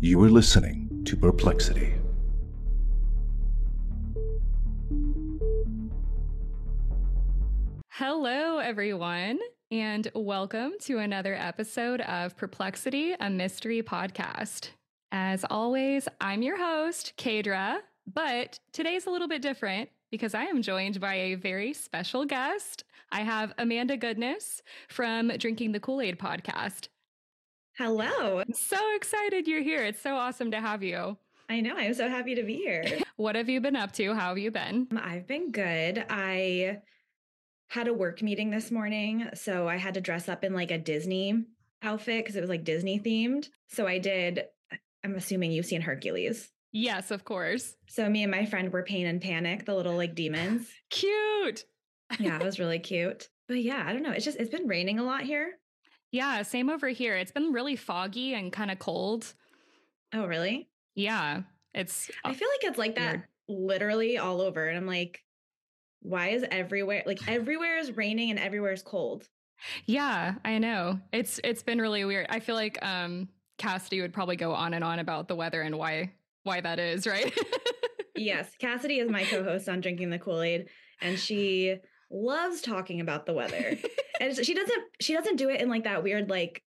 You are listening to Perplexity. Hello, everyone, and welcome to another episode of Perplexity, a mystery podcast. As always, I'm your host, Kaydra, but today's a little bit different because I am joined by a very special guest. I have Amanda Goodness from Drinking the Kool Aid podcast. Hello. I'm so excited you're here. It's so awesome to have you. I know. I'm so happy to be here. What have you been up to? How have you been? Um, I've been good. I had a work meeting this morning, so I had to dress up in like a Disney outfit because it was like Disney themed. So I did, I'm assuming you've seen Hercules. Yes, of course. So me and my friend were Pain and Panic, the little like demons. Cute. Yeah, it was really cute. But yeah, I don't know. It's just, it's been raining a lot here. Yeah, same over here. It's been really foggy and kind of cold. Oh, really? Yeah, it's. I feel like it's like that weird. literally all over. And I'm like, why is everywhere, like everywhere is raining and everywhere is cold? Yeah, I know. It's it's been really weird. I feel like um Cassidy would probably go on and on about the weather and why why that is, right? yes, Cassidy is my co-host on Drinking the Kool-Aid, and she loves talking about the weather. and she doesn't she doesn't do it in like that weird like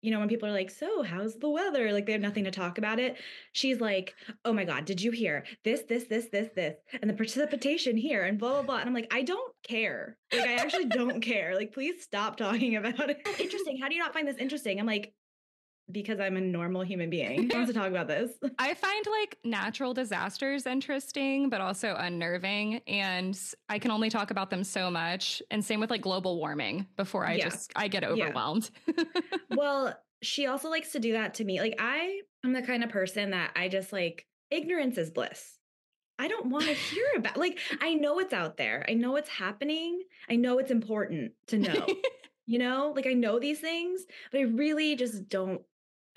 you know when people are like so how's the weather? Like they have nothing to talk about it. She's like oh my god did you hear this this this this this and the precipitation here and blah blah blah and i'm like i don't care. Like i actually don't care. Like please stop talking about it. Interesting. How do you not find this interesting? I'm like because i'm a normal human being who wants to talk about this I find like natural disasters interesting, but also unnerving. And I can only talk about them so much. And same with like global warming before I Yeah. just I get Yeah. overwhelmed. well, she also likes to do that to me. Like I am the kind of person that I just like ignorance is bliss. I don't want to hear about like I know it's out there. I know it's happening. I know it's important to know. you know? Like I know these things, but I really just don't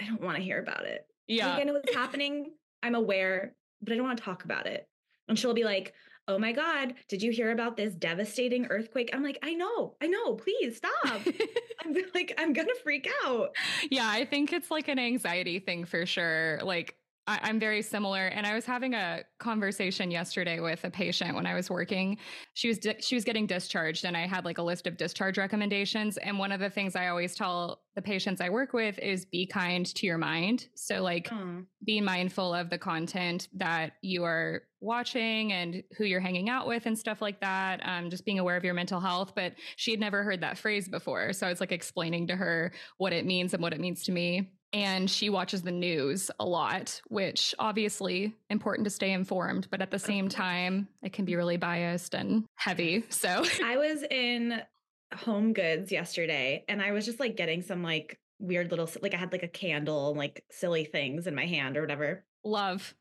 I don't want to hear about it. yeah. Like I know it's happening. I'm aware, but I don't want to talk about it. And she'll be like, "Oh my god, did you hear about this devastating earthquake?" I'm like, "I know. I know. Please stop." I'm like, I'm gonna freak out. yeah, I think it's like an anxiety thing for sure. Like I, I'm very similar, and I was having a conversation yesterday with a patient when I was working. She was di- she was getting discharged, and I had like a list of discharge recommendations. And one of the things I always tell the patients I work with is be kind to your mind. So like Oh, be mindful of the content that you are watching and who you're hanging out with and stuff like that. Um, just being aware of your mental health. But she had never heard that phrase before. So I was like explaining to her what it means and what it means to me. And she watches the news a lot, which obviously important to stay informed, but at the same time, it can be really biased and heavy. So I was in Home Goods yesterday, and I was just like getting some like weird little like I had like a candle and like silly things in my hand or whatever. love.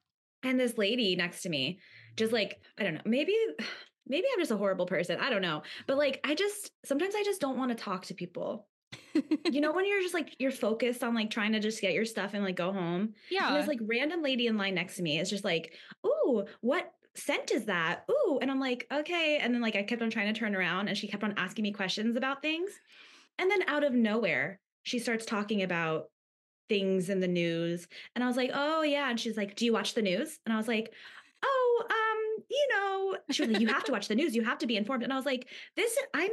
And this lady next to me, just like I don't know, maybe maybe I'm just a horrible person. I don't know, but like I just sometimes I just don't want to talk to people. You know, when you're just like you're focused on like trying to just get your stuff and like go home. And yeah. this like random lady in line next to me is just like, "Ooh, what scent is that?" Ooh, and I'm like, "Okay." And then like I kept on trying to turn around, and she kept on asking me questions about things. And then out of nowhere, she starts talking about things in the news, and I was like, "Oh yeah." And she's like, "Do you watch the news?" And I was like, "Oh, um, you know." She was like, "You have to watch the news. You have to be informed." And I was like, "This, I'm."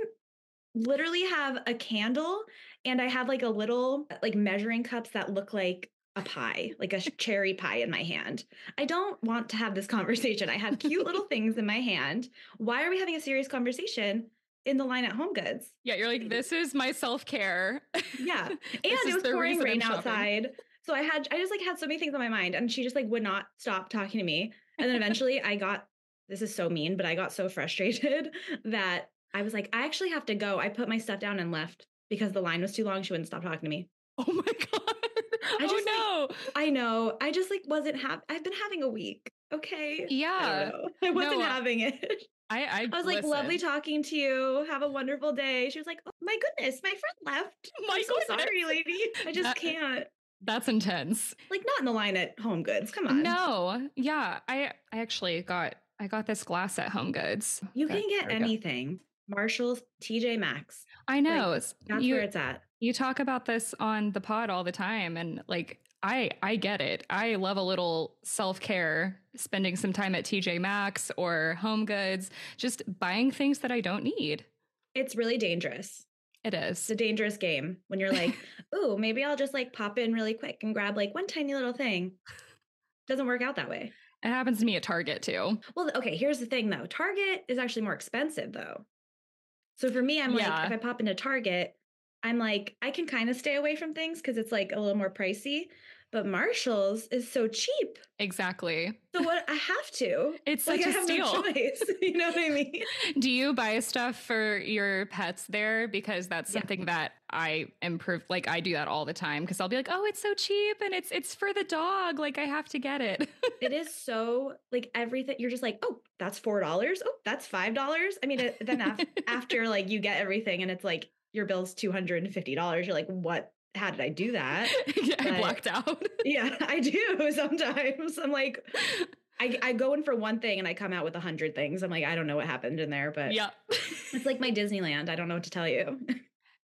Literally have a candle and I have like a little like measuring cups that look like a pie, like a cherry pie in my hand. I don't want to have this conversation. I have cute little things in my hand. Why are we having a serious conversation in the line at Home Goods? yeah. You're like, this is my self care. Yeah. And it was the pouring rain outside. So I had I just like had so many things on my mind and she just like would not stop talking to me. And then eventually I got this is so mean, but I got so frustrated that I was like, I actually have to go. I put my stuff down and left because the line was too long. She wouldn't stop talking to me. Oh my God. I oh just, oh like, no. I know. I just like wasn't have I've been having a week. Okay. Yeah. don't. I wasn't No, having it. I, I, I was like, lovely talking to you. Have a wonderful day. She was like, oh my goodness, my friend left. My I'm so sorry, lady. I just That- can't. That's intense. Like not in the line at Home Goods. Come on. No, yeah, I I actually got I got this glass at Home Goods. You Okay, can get anything. go. Marshalls, TJ Maxx. I know. That's you, where it's at. you talk about this on the pod all the time and like I I get it. I love a little self-care, spending some time at TJ Maxx or Home Goods, just buying things that I don't need. It's really dangerous. It It's a dangerous game when you're like, ooh, maybe I'll just like pop in really quick and grab like one tiny little thing. Doesn't work out that way. It happens to me at Target too. Well, okay, here's the thing though. Target is actually more expensive though. So for me, I'm Yeah. like, if I pop into Target, I'm like, I can kind of stay away from things because it's like a little more pricey. But Marshalls is so cheap. Exactly. So what I have to. It's Like such I a have steal. no choice. you know what I mean? Do you buy stuff for your pets there? Because that's Yeah. something that I improve. Like I do that all the time because I'll be like, oh, it's so cheap and it's it's for the dog. Like I have to get it. It is so like everything. You're just like, oh, that's four dollars. Oh, that's five dollars. I mean, then af- after like you get everything and it's like your bill's two hundred and fifty dollars. You're like, what? How did I do that? yeah, I blacked out. yeah, I do sometimes. I'm like, I, I go in for one thing and I come out with a hundred things. I'm like, I don't know what happened in there, but yeah. it's like my Disneyland. I don't know what to tell you.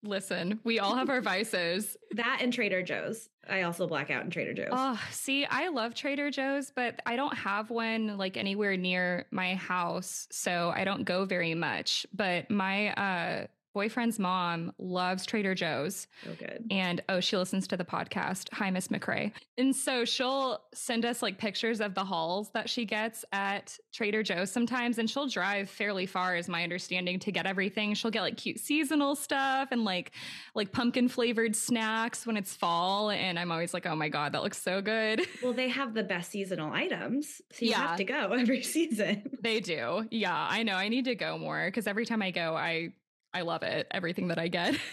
Listen, we all have our vices. that and Trader Joe's. I also black out in Trader Joe's. Oh, see, I love Trader Joe's, but I don't have one like anywhere near my house, so I don't go very much. But my uh boyfriend's mom loves Trader Joe's. so good. And oh, she listens to the podcast. Hi, Miss McRae. And so she'll send us like pictures of the hauls that she gets at Trader Joe's sometimes. And she'll drive fairly far, is my understanding, to get everything. She'll get like cute seasonal stuff and like like pumpkin flavored snacks when it's fall. And I'm always like, oh my God, that looks so good. Well, they have the best seasonal items, so you Yeah. have to go every season. they do. Yeah, I know. I need to go more because every time I go, I I love it. Everything that I get.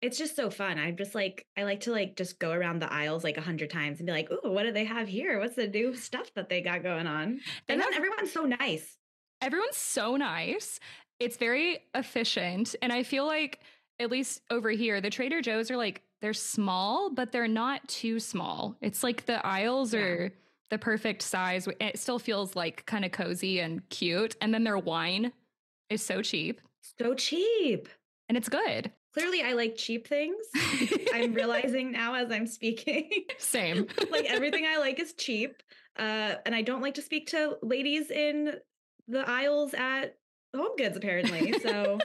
It's just so fun. I'm just like, I like to like just go around the aisles like a hundred times and be like, ooh, what do they have here? What's the new stuff that they got going on? And then everyone's so nice. everyone's so nice. It's very efficient. And I feel like, at least over here, the Trader Joe's are like, they're small, but they're not too small. It's like the aisles Yeah. are the perfect size. It still feels like kind of cozy and cute. And then their wine is so cheap So cheap. and it's good. Clearly, I like cheap things. I'm realizing now as I'm speaking. Same. like everything I like is cheap. Uh, and I don't like to speak to ladies in the aisles at Home Goods, apparently. So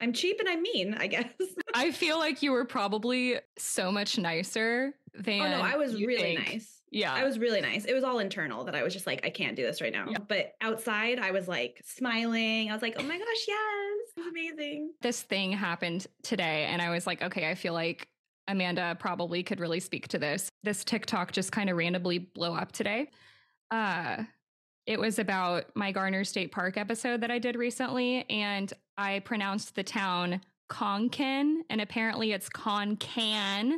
I'm cheap and I'm mean, I guess. I feel like you were probably so much nicer than. oh no, I was really think. nice. Yeah. I was really nice. It was all internal that I was just like, I can't do this right now. Yeah. But outside, I was like smiling. I was like, oh my gosh, yes, amazing. this thing happened today and I was like, okay, I feel like Amanda probably could really speak to this. This TikTok just kind of randomly blew up today. Uh it was about my Garner State Park episode that I did recently and I pronounced the town Concan and apparently it's Concan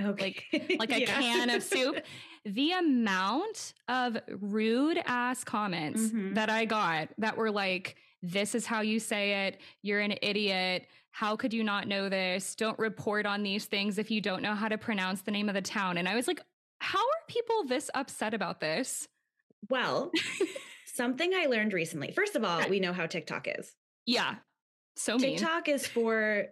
Okay. like a Yeah. can of soup. The amount of rude ass comments Mhm. that I got that were like, this is how you say it. You're an idiot. How could you not know this? Don't report on these things if you don't know how to pronounce the name of the town. And I was like, how are people this upset about this? Well, something I learned recently. First of all, we know how TikTok is. Yeah. So mean. TikTok is for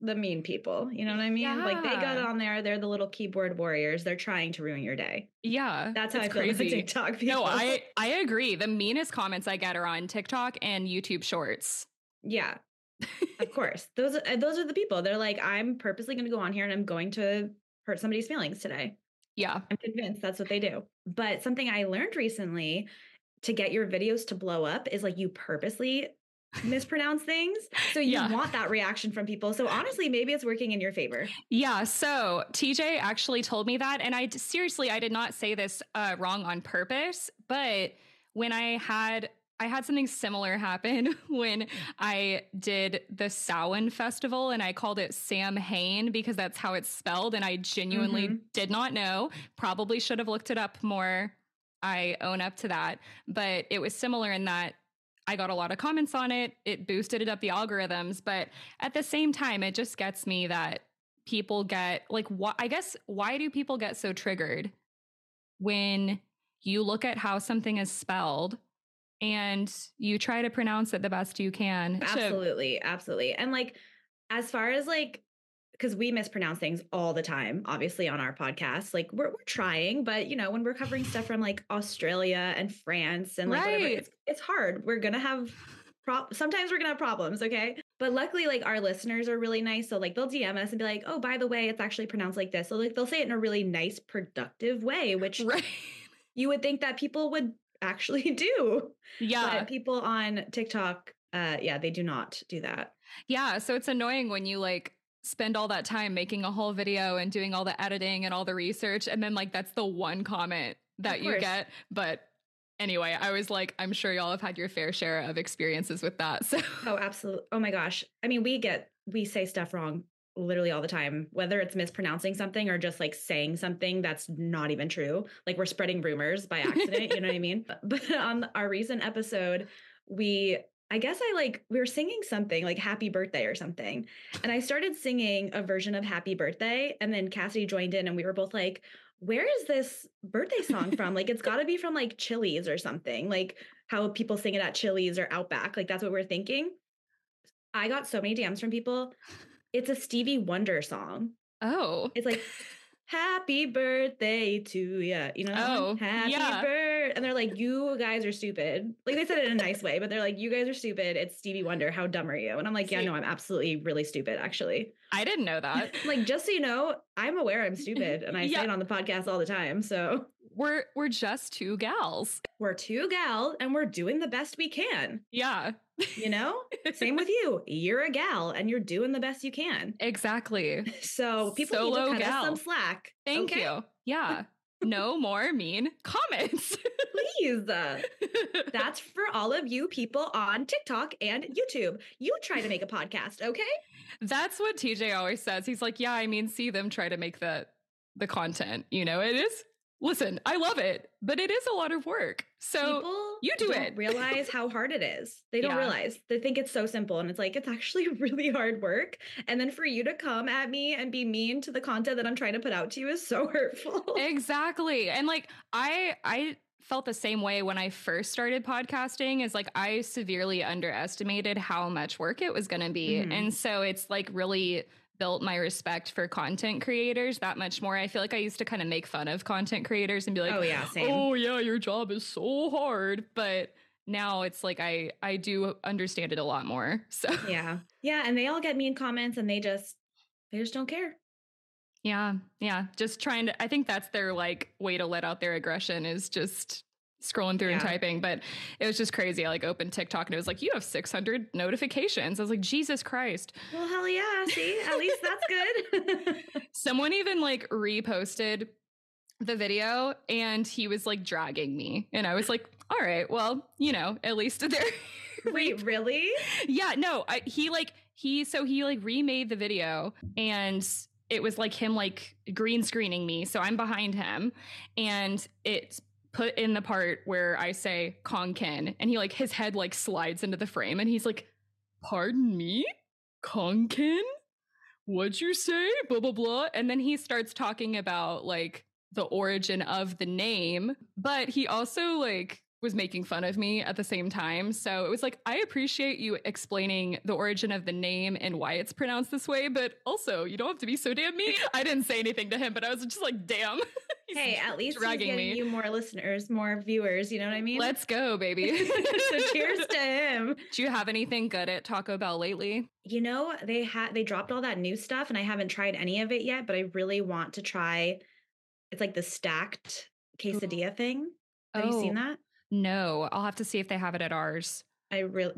the mean people. You know what I mean? Like they got on there, they're the little keyboard warriors. They're trying to ruin your day. Yeah. That's how I feel crazy. about TikTok people. No, I I agree. The meanest comments I get are on TikTok and YouTube Shorts. yeah. of course. Those those are the people. They're like, I'm purposely going to go on here and I'm going to hurt somebody's feelings today. Yeah. I'm convinced that's what they do. But something I learned recently to get your videos to blow up is like you purposely mispronounce things. So you Yeah. want that reaction from people. So honestly, maybe it's working in your favor. Yeah, so TJ actually told me that, and I seriously I did not say this uh, wrong on purpose, but when I had I had something similar happen when I did the Samhain festival, and I called it Sam Hain because that's how it's spelled, and I genuinely Mhm. did not know. Probably should have looked it up more. I own up to that, but it was similar in that I got a lot of comments on it. It boosted it up the algorithms, but at the same time, it just gets me that people get like why I guess why do people get so triggered when you look at how something is spelled and you try to pronounce it the best you can. Absolutely, absolutely. And like as far as like because we mispronounce things all the time, obviously on our podcast. Like we're we're trying, but you know, when we're covering stuff from like Australia and France and like right. whatever, it's it's hard. We're gonna have pro- sometimes we're gonna have problems, okay? But luckily, like our listeners are really nice. So like they'll DM us and be like, oh, by the way, it's actually pronounced like this. So like they'll say it in a really nice, productive way, which right. you would think that people would actually do. Yeah. But people on TikTok, uh, yeah, they do not do that. Yeah. So it's annoying when you like spend all that time making a whole video and doing all the editing and all the research and then like that's the one comment that you get. But anyway i was like i'm sure y'all have had your fair share of experiences with that so oh absolutely oh my gosh. I mean we get we say stuff wrong literally all the time whether it's mispronouncing something or just like saying something that's not even true. Like we're spreading rumors by accident you know what i mean? But on our recent episode we I guess I like we were singing something like happy birthday or something. And I started singing a version of happy birthday and then Cassidy joined in and we were both like where is this birthday song from? like it's got to be from like Chili's or something. Like how people sing it at Chili's or Outback. Like that's what we're thinking. I got so many DMs from people. It's a Stevie Wonder song. Oh. It's like happy birthday to you. You know, oh, happy yeah. birthday. And they're like, you guys are stupid. Like they said it in a nice way, but they're like, you guys are stupid. It's Stevie Wonder. How dumb are you? And I'm like, yeah, no, I'm absolutely really stupid, actually. I didn't know that. like, just so you know, I'm aware I'm stupid and I yeah. say it on the podcast all the time. So we're we're just two gals. We're two gal and we're doing the best we can. Yeah. You know? Same with you. You're a gal and you're doing the best you can. Exactly. So people Solo need to cut gal. us some slack. Thank okay? you. Yeah. No more mean comments. Please. That's for all of you people on TikTok and YouTube. You try to make a podcast, okay? That's what TJ always says. He's like, "Yeah, I mean, see them try to make the the content. You know, it is Listen, I love it, but it is a lot of work. So People you do it. realize how hard it is. They don't yeah. realize. They think it's so simple and it's like it's actually really hard work. And then for you to come at me and be mean to the content that I'm trying to put out to you is so hurtful. Exactly. And like I I felt the same way when I first started podcasting is like I severely underestimated how much work it was going to be. Mm-hmm. And so it's like really built my respect for content creators that much more. I feel like I used to kind of make fun of content creators and be like, "Oh yeah, same. Oh yeah, your job is so hard." But now it's like I I do understand it a lot more. So Yeah. Yeah, and they all get mean comments and they just they just don't care. Yeah. Yeah, just trying to I think that's their like way to let out their aggression is just scrolling through yeah. and typing, but it was just crazy. I like opened TikTok and it was like, you have 600 notifications. I was like, Jesus Christ. Well, hell yeah. See, at least that's good. Someone even like reposted the video and he was like dragging me. And I was like, all right, well, you know, at least they're. Wait, really? Yeah, no, I, he like, he, so he like remade the video and it was like him like green screening me. So I'm behind him and it's put in the part where I say Concan and he like his head like slides into the frame and he's like, Pardon me? Concan? What'd you say? Blah blah blah. And then he starts talking about like the origin of the name, but he also like was making fun of me at the same time. So it was like, I appreciate you explaining the origin of the name and why it's pronounced this way, but also you don't have to be so damn mean. I didn't say anything to him, but I was just like, damn. hey, at least he's getting me. you more listeners, more viewers. You know what I mean? Let's go, baby. so cheers to him. Do you have anything good at Taco Bell lately? You know, they had they dropped all that new stuff, and I haven't tried any of it yet, but I really want to try. It's like the stacked quesadilla thing. Have oh. you seen oh. that? No, I'll have to see if they have it at ours. I really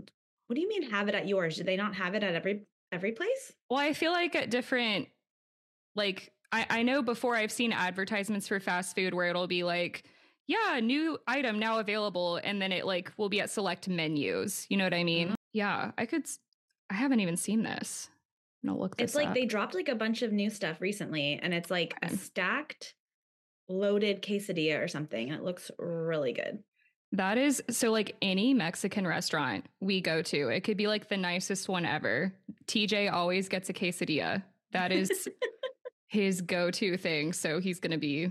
What do you mean have it at yours? Do they not have it at every every place? Well, I feel like at different like I, I know before I've seen advertisements for fast food where it'll be like, yeah, new item now available, and then it like will be at select menus. You know what I mean? Mm-hmm. Yeah, I could. I haven't even seen this. No, look. it's like up. they dropped like a bunch of new stuff recently, and it's like okay. a stacked, loaded quesadilla or something, and it looks really good. That is so like any Mexican restaurant we go to, it could be like the nicest one ever. TJ always gets a quesadilla. That is his go-to thing, so he's going to be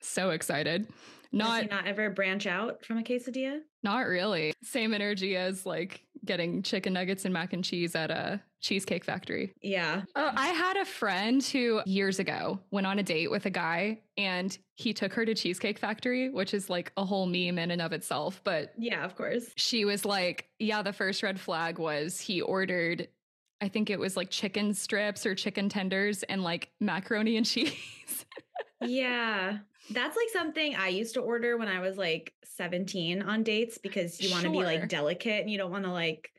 So excited. Does Not he not ever branch out from a quesadilla? not really. Same energy as like getting chicken nuggets and mac and cheese at a cheesecake factory. Yeah. Oh, I had a friend who years ago went on a date with a guy and he took her to Cheesecake Factory, which is like a whole meme in and of itself. But Yeah, of course. she was like, yeah, the first red flag was he ordered, I think it was like chicken strips or chicken tenders and like macaroni and cheese. yeah. That's like something I used to order when I was like 17 on dates because you want to be like delicate and you don't want to like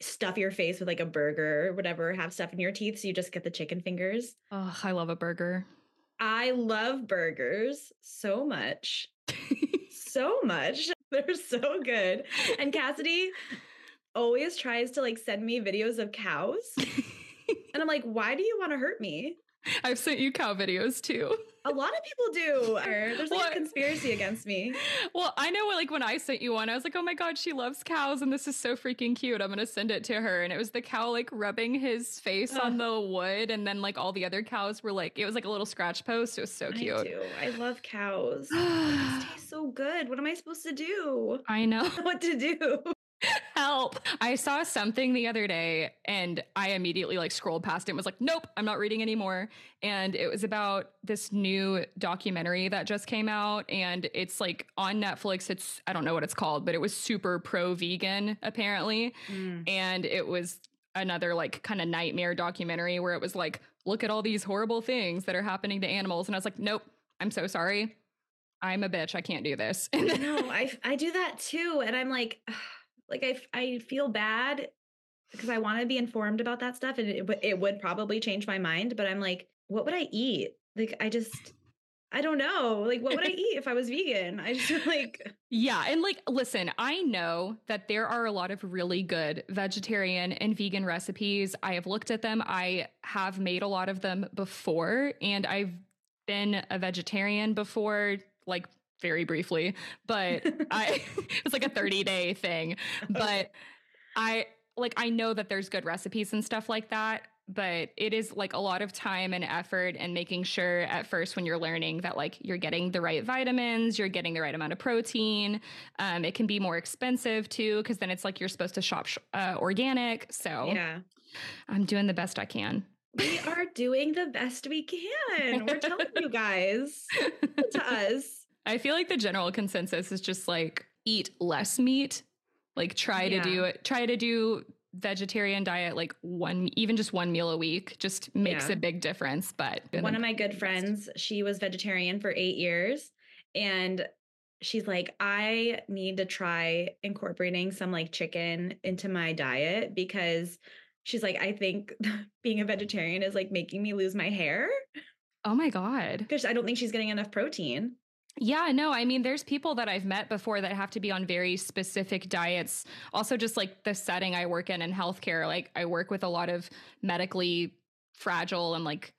stuff your face with like a burger or whatever, have stuff in your teeth. So you just get the chicken fingers. oh, I love a burger. I love burgers so much. So much. They're so good. And Cassidy always tries to like send me videos of cows. And I'm like, why do you want to hurt me? I've sent you cow videos too. A lot of people do. There's like What? a conspiracy against me. Well, I know like when I sent you one, I was like, oh my God, she loves cows and this is so freaking cute. I'm going to send it to her. And it was the cow like rubbing his face on the wood. And then like all the other cows were like, it was like a little scratch post. It was so I cute. do. I love cows. Cows taste so good. What am I supposed to do? I know. What to do? Help. I saw something the other day and I immediately like scrolled past it and was like, nope, I'm not reading anymore. And it was about this new documentary that just came out and it's like on Netflix. It's, I don't know what it's called, but it was super pro vegan apparently. Mm. And it was another like kind of nightmare documentary where it was like, look at all these horrible things that are happening to animals. And I was like, nope, I'm so sorry. I'm a bitch. I can't do this. No, I I do that too, and I'm like, like I, I feel bad because I want to be informed about that stuff, and it it would probably change my mind. But I'm like, what would I eat? Like I just. I don't know. Like, what would I eat if I was vegan? I just like, Yeah. And like, listen, I know that there are a lot of really good vegetarian and vegan recipes. I have looked at them. I have made a lot of them before, and I've been a vegetarian before, like very briefly, but I, it's like a 30 day thing. But I, like, I know that there's good recipes and stuff like that. But it is like a lot of time and effort and making sure at first when you're learning that like you're getting the right vitamins, you're getting the right amount of protein. Um, it can be more expensive too, because then it's like you're supposed to shop sh- uh, organic. So yeah, I'm doing the best I can. we are doing the best we can. We're telling you guys to us. I feel like the general consensus is just like eat less meat. Like try to do it, try to do vegetarian diet like one even just one meal a week just makes Yeah. a big difference. But One of my good friends, she was vegetarian for eight years. And she's like, I need to try incorporating some like chicken into my diet because she's like, I think being a vegetarian is like making me lose my hair Oh my god. because I don't think she's getting enough protein. Yeah, no, I mean, there's people that I've met before that have to be on very specific diets. Also, just like the setting I work in in healthcare, like I work with a lot of medically fragile and like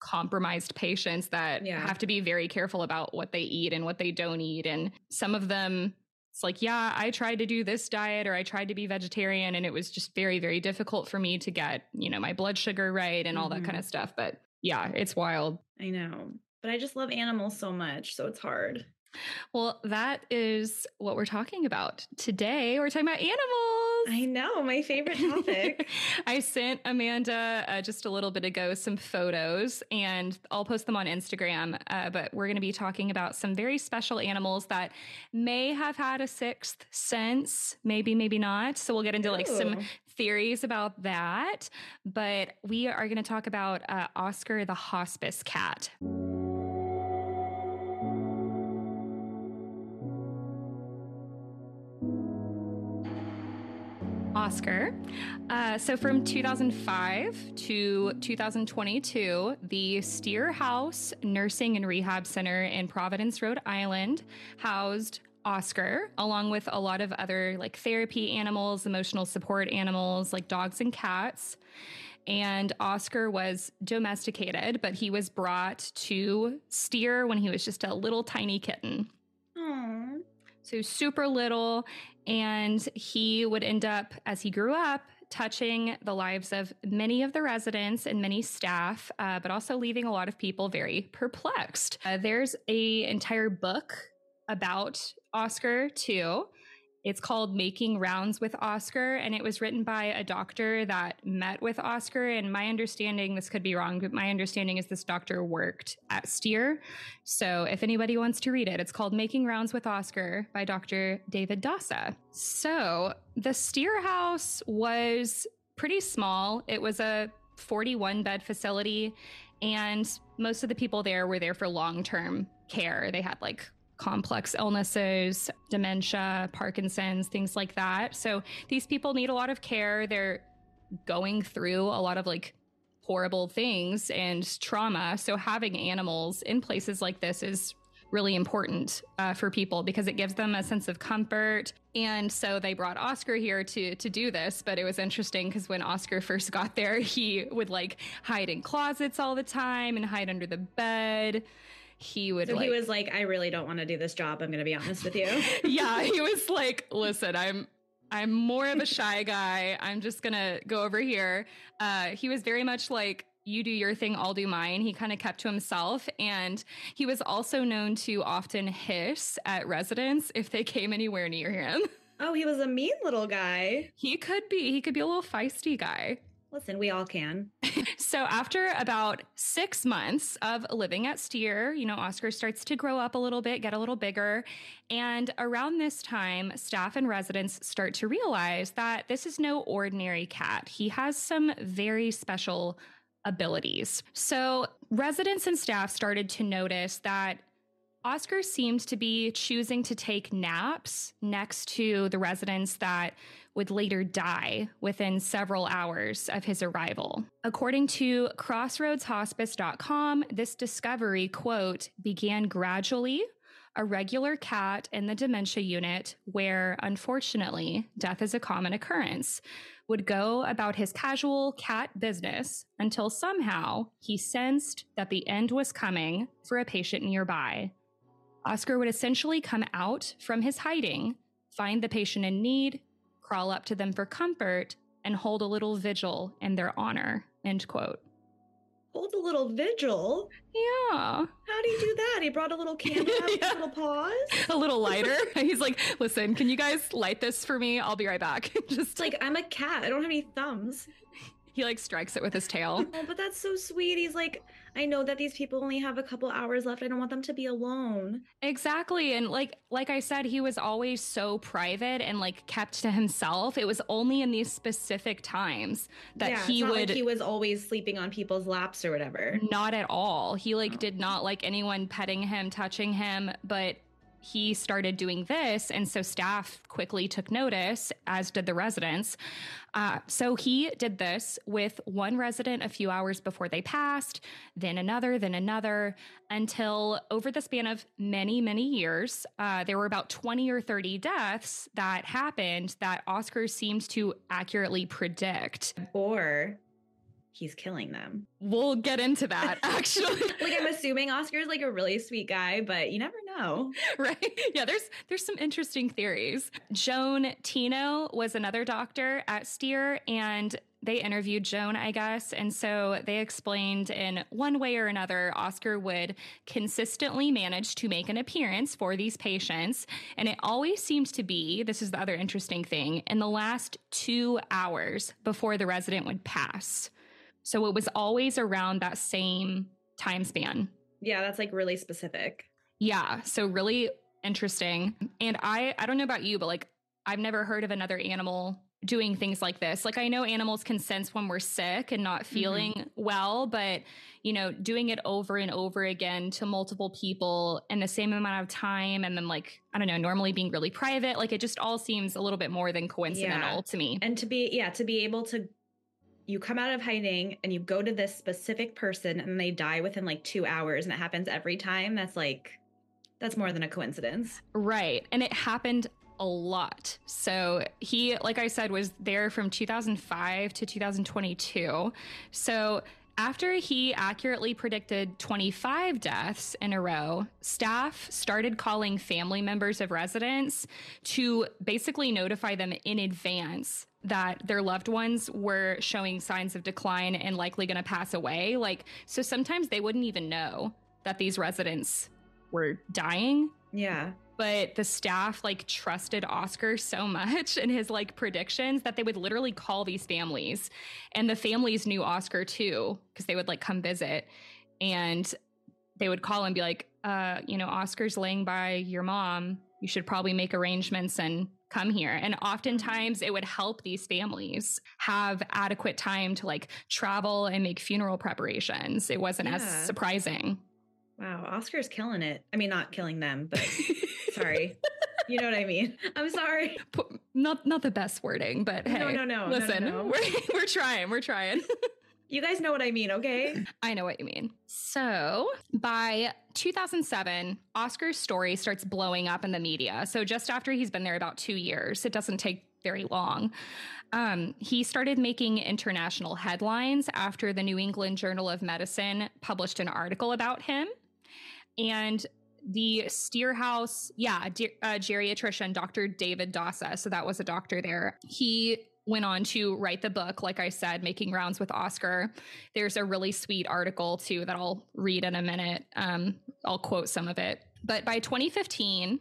compromised patients that Yeah. have to be very careful about what they eat and what they don't eat. And some of them, it's like, yeah, I tried to do this diet or I tried to be vegetarian and it was just very, very difficult for me to get, you know, my blood sugar right and all that Mhm. kind of stuff. But yeah, it's wild. I know. But I just love animals so much. So it's hard. Well, that is what we're talking about today. We're talking about animals. I know. My favorite topic. I sent Amanda uh, just a little bit ago some photos, and I'll post them on Instagram. Uh, but we're going to be talking about some very special animals that may have had a sixth sense, maybe, maybe not. So we'll get into like some theories about that. But we are going to talk about uh, Oscar the hospice cat. Oscar. Uh, so from 2005 to 2022, the Steere House Nursing and Rehab Center in Providence, Rhode Island, housed Oscar, along with a lot of other like therapy animals, emotional support animals like dogs and cats. And Oscar was domesticated, but he was brought to Steere when he was just a little tiny kitten. Aw. So super little. And he would end up, as he grew up, touching the lives of many of the residents and many staff, uh, but also leaving a lot of people very perplexed. Uh, there's a entire book about Oscar too. It's called Making Rounds with Oscar, and it was written by a doctor that met with Oscar. And my understanding, this could be wrong, but my understanding is this doctor worked at Steere. So if anybody wants to read it, it's called Making Rounds with Oscar by Dr. David Dosa. So the Steere House was pretty small, it was a 41 bed facility, and most of the people there were there for long term care. They had like complex illnesses, dementia, Parkinson's, things like that. So these people need a lot of care. They're going through a lot of like horrible things and trauma. So having animals in places like this is really important uh, for people because it gives them a sense of comfort. And so they brought Oscar here to to do this. But it was interesting because when Oscar first got there, he would like hide in closets all the time and hide under the bed he would so like, he was like i really don't want to do this job i'm gonna be honest with you yeah he was like listen i'm i'm more of a shy guy i'm just gonna go over here uh he was very much like you do your thing, I'll do mine. He kind of kept to himself. And he was also known to often hiss at residents if they came anywhere near him. Oh, he was a mean little guy. He could be. He could be a little feisty guy. Listen, we all can. so after about six months of living at Steere, you know, Oscar starts to grow up a little bit, get a little bigger. And around this time, staff and residents start to realize that this is no ordinary cat. He has some very special abilities. So residents and staff started to notice that Oscar seemed to be choosing to take naps next to the residents that would later die within several hours of his arrival. According to crossroadshospice.com, this discovery, quote, began gradually a regular cat in the dementia unit where, unfortunately, death is a common occurrence, would go about his casual cat business until somehow he sensed that the end was coming for a patient nearby. Oscar would essentially come out from his hiding, find the patient in need, crawl up to them for comfort, and hold a little vigil in their honor. End quote. Hold a little vigil? Yeah. How do you do that? He brought a little candle yeah. a little pause. A little lighter. He's like, listen, can you guys light this for me? I'll be right back. Just like I'm a cat. I don't have any thumbs. He like strikes it with his tail. Oh, but that's so sweet. He's like, I know that these people only have a couple hours left. I don't want them to be alone. Exactly. And like like I said, he was always so private and like kept to himself. It was only in these specific times that yeah, he would like he was always sleeping on people's laps or whatever. Not at all. He like oh. did not like anyone petting him, touching him, but he started doing this. And so staff quickly took notice, as did the residents. Uh, so he did this with one resident a few hours before they passed, then another, then another, until over the span of many, many years, uh, there were about 20 or 30 deaths that happened that Oscar seemed to accurately predict. Or he's killing them. We'll get into that actually. like I'm assuming Oscar's like a really sweet guy, but you never know. Right? Yeah, there's there's some interesting theories. Joan Teno was another doctor at Steere and they interviewed Joan, I guess. And so they explained in one way or another, Oscar would consistently manage to make an appearance for these patients. And it always seems to be this is the other interesting thing in the last two hours before the resident would pass. So it was always around that same time span. Yeah, that's like really specific. Yeah, so really interesting. And I I don't know about you, but like I've never heard of another animal doing things like this. Like I know animals can sense when we're sick and not mm-hmm. feeling mm-hmm. well, but you know, doing it over and over again to multiple people in the same amount of time and then like I don't know, normally being really private, like it just all seems a little bit more than coincidental yeah. to me. And to be yeah, to be able to you come out of hiding and you go to this specific person and they die within like two hours and it happens every time that's like that's more than a coincidence. Right and it happened a lot. So he like i said was there from 2005 to 2022 so after he accurately predicted 25 deaths in a row, staff started calling family members of residents to basically notify them in advance that their loved ones were showing signs of decline and likely going to pass away. Like, so sometimes they wouldn't even know that these residents were dying. Yeah. But the staff like trusted Oscar so much in his like predictions that they would literally call these families. And the families knew Oscar too, because they would like come visit and they would call and be like, uh, you know, Oscar's laying by your mom. You should probably make arrangements and come here. And mm-hmm. oftentimes it would help these families have adequate time to like travel and make funeral preparations. It wasn't as surprising. Wow. Oscar's killing it. I mean, not killing them, but sorry. You know what I mean? I'm sorry. Not not the best wording, but hey, No, no, no, no, no, listen, no. we're we're trying, we're trying. You guys know what I mean, okay? I know what you mean. So by 2007, Oscar's story starts blowing up in the media. So just after he's been there about two years, it doesn't take very long. Um, he started making international headlines after the New England Journal of Medicine published an article about him. And the Steerehouse, yeah, ge- uh, geriatrician, Dr. David Dosa, so that was a doctor there. He went on to write the book, like I said, Making Rounds with Oscar. There's a really sweet article too that I'll read in a minute. Um, I'll quote some of it. But by 2015,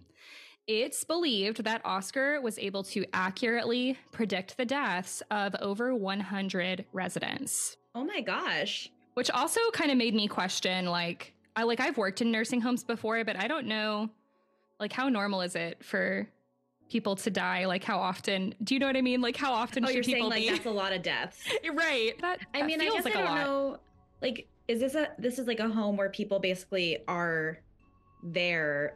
it's believed that Oscar was able to accurately predict the deaths of over 100 residents Oh my gosh. which also kind of made me question like i like i've worked in nursing homes before but i don't know like how normal is it for people to die like how often do you know what i mean like how often Oh, should you're saying people like that's a lot of deaths. right that, I that mean, I guess like I don't know. Like, is this a this is like a home where people basically are there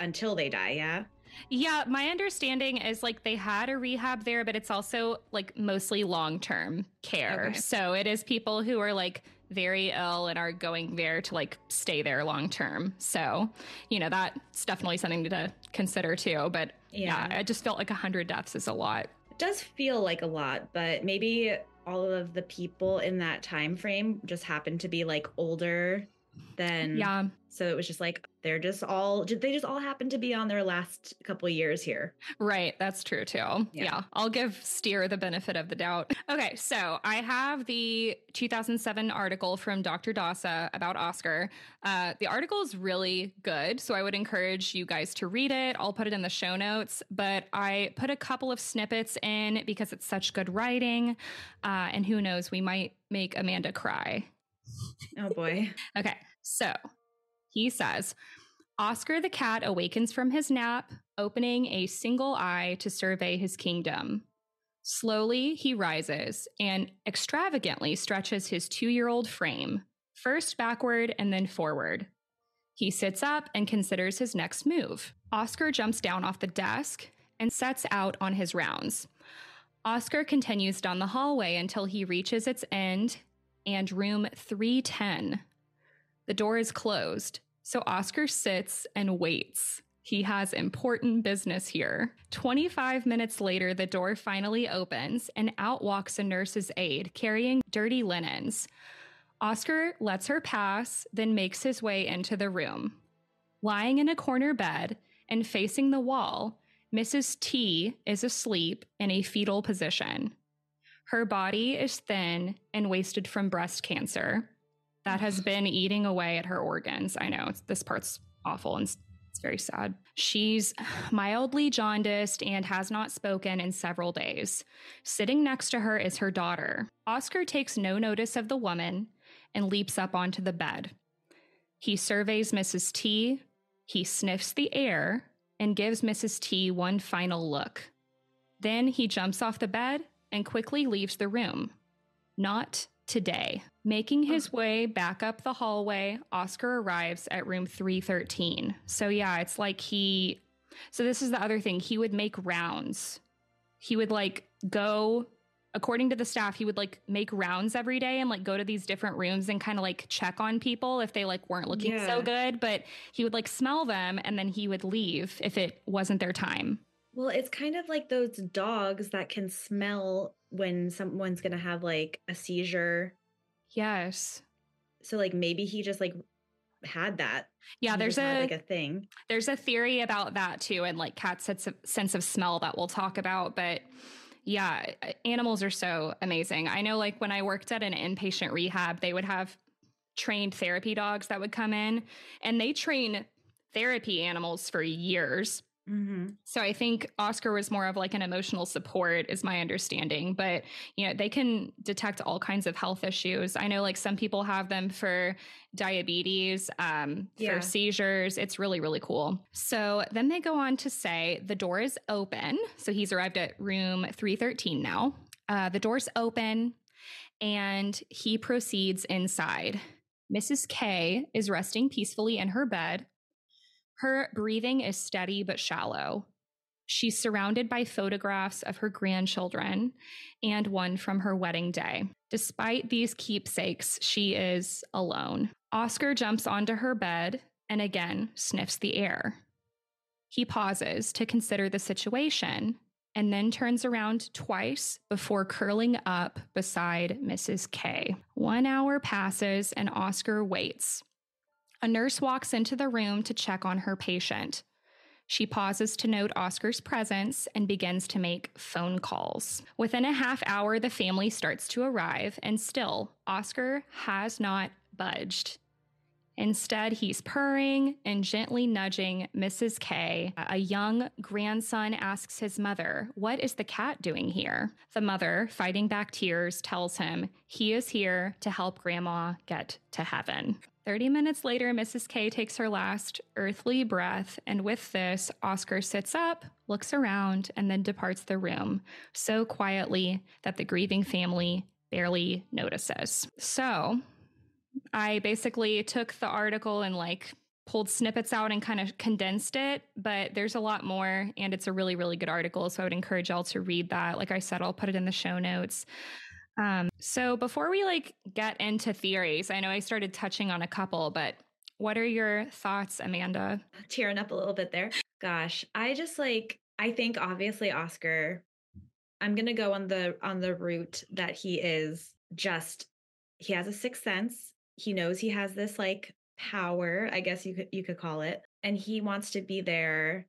until they die? Yeah. yeah my understanding is like they had a rehab there but it's also like mostly long-term care Okay. so it is people who are like very ill and are going there to like stay there long term so you know that's definitely something to consider too but yeah, Yeah. I just felt like 100 deaths is a lot. It does feel like a lot, but maybe all of the people in that time frame just happened to be like older than Yeah. So it was just like they're just all they just all happen to be on their last couple years here. Right. That's true too. Yeah. Yeah. I'll give Steere the benefit of the doubt. Okay. So I have the 2007 article from Dr. Dosa about Oscar. Uh, the article is really good. So I would encourage you guys to read it. I'll put it in the show notes, but I put a couple of snippets in because it's such good writing. Uh, and who knows, we might make Amanda cry. Oh boy. Okay, so he says Oscar the cat awakens from his nap, opening a single eye to survey his kingdom. Slowly, he rises and extravagantly stretches his two year old frame, first backward and then forward. He sits up and considers his next move. Oscar jumps down off the desk and sets out on his rounds. Oscar continues down the hallway until he reaches its end and room 310. The door is closed, so Oscar sits and waits. He has important business here. 25 minutes later, the door finally opens and out walks a nurse's aide carrying dirty linens. Oscar lets her pass, then makes his way into the room. Lying in a corner bed and facing the wall, Mrs. T is asleep in a fetal position. Her body is thin and wasted from breast cancer that has been eating away at her organs. I know this part's awful and it's, very sad. She's mildly jaundiced and has not spoken in several days. Sitting next to her is her daughter. Oscar takes no notice of the woman and leaps up onto the bed. He surveys Mrs. T, he sniffs the air, and gives Mrs. T one final look. Then he jumps off the bed and quickly leaves the room. Not today. Making his oh. way back up the hallway, Oscar arrives at room 313. So, yeah, it's like he. So, this is the other thing. He would make rounds. He would like go, according to the staff, he would like make rounds every day and like go to these different rooms and kind of like check on people if they like weren't looking so good. But he would like smell them and then he would leave if it wasn't their time. Well, it's kind of like those dogs that can smell when someone's going to have like a seizure. Yes. So like maybe he just like had that. Yeah, He there's a like a thing. there's a theory about that too and like cat's sense of, sense of smell that we'll talk about but Yeah, animals are so amazing. I know, like, when I worked at an inpatient rehab, they would have trained therapy dogs that would come in and they train therapy animals for years. Mm-hmm. So I think Oscar was more of like an emotional support, is my understanding. But you know, they can detect all kinds of health issues. I know like some people have them for diabetes, um, yeah. for seizures. It's really really cool. So then they go on to say the door is open. So he's arrived at room three thirteen now. Uh, the door's open, and he proceeds inside. Mrs. K is resting peacefully in her bed her breathing is steady but shallow. She's surrounded by photographs of her grandchildren and one from her wedding day. Despite these keepsakes, she is alone. Oscar jumps onto her bed and again sniffs the air. He pauses to consider the situation and then turns around twice before curling up beside Mrs. K. One hour passes and Oscar waits, a nurse walks into the room to check on her patient. She pauses to note Oscar's presence and begins to make phone calls. Within a half hour, the family starts to arrive, and still, Oscar has not budged. Instead, he's purring and gently nudging Mrs. K. A young grandson asks his mother, What is the cat doing here? The mother, fighting back tears, tells him he is here to help Grandma get to heaven. 30 minutes later, Mrs. K takes her last earthly breath, and with this, Oscar sits up, looks around, and then departs the room so quietly that the grieving family barely notices. So, I basically took the article and like pulled snippets out and kind of condensed it, but there's a lot more and it's a really, really good article. So I would encourage y'all to read that. Like I said, I'll put it in the show notes. Um, so before we like get into theories, I know I started touching on a couple, but what are your thoughts, Amanda? Tearing up a little bit there. Gosh, I just like I think obviously Oscar I'm to go on the on the route that he is just he has a sixth sense. He knows he has this like power, I guess you could you could call it, and he wants to be there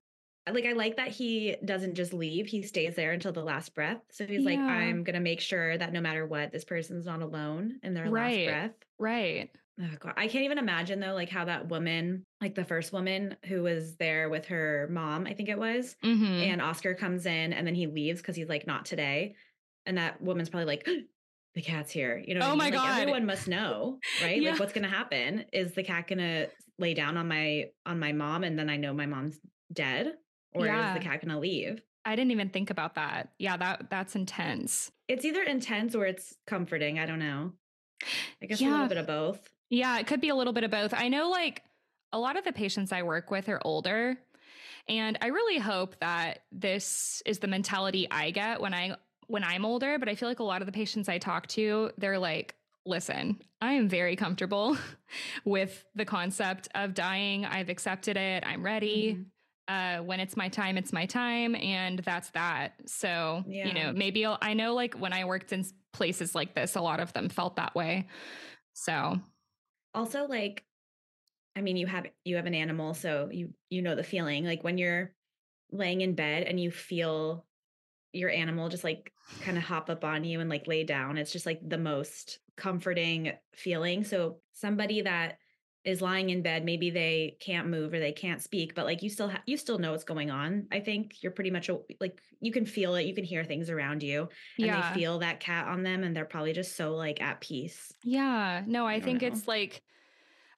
like I like that he doesn't just leave, he stays there until the last breath. So he's yeah. like, I'm gonna make sure that no matter what, this person's not alone in their right. last breath. Right. Oh God. I can't even imagine though, like how that woman, like the first woman who was there with her mom, I think it was, mm-hmm. and Oscar comes in and then he leaves because he's like, not today. And that woman's probably like, the cat's here. You know, oh my like, God. Everyone must know, right? yeah. Like what's gonna happen? Is the cat gonna lay down on my on my mom and then I know my mom's dead? Or yeah. is the cat going to leave? I didn't even think about that. Yeah, that that's intense. It's either intense or it's comforting. I don't know. I guess yeah. a little bit of both. Yeah, it could be a little bit of both. I know like a lot of the patients I work with are older, and I really hope that this is the mentality I get when I when I'm older, but I feel like a lot of the patients I talk to, they're like, listen, I am very comfortable with the concept of dying. I've accepted it. I'm ready. Mm-hmm uh, when it's my time, it's my time, and that's that. So, yeah. you know, maybe I'll, I know like when I worked in places like this, a lot of them felt that way. So, also like, I mean, you have you have an animal, so you you know the feeling. Like when you're laying in bed and you feel your animal just like kind of hop up on you and like lay down, it's just like the most comforting feeling. So somebody that is lying in bed maybe they can't move or they can't speak but like you still ha- you still know what's going on i think you're pretty much like you can feel it you can hear things around you and yeah. they feel that cat on them and they're probably just so like at peace yeah no i, I think know. it's like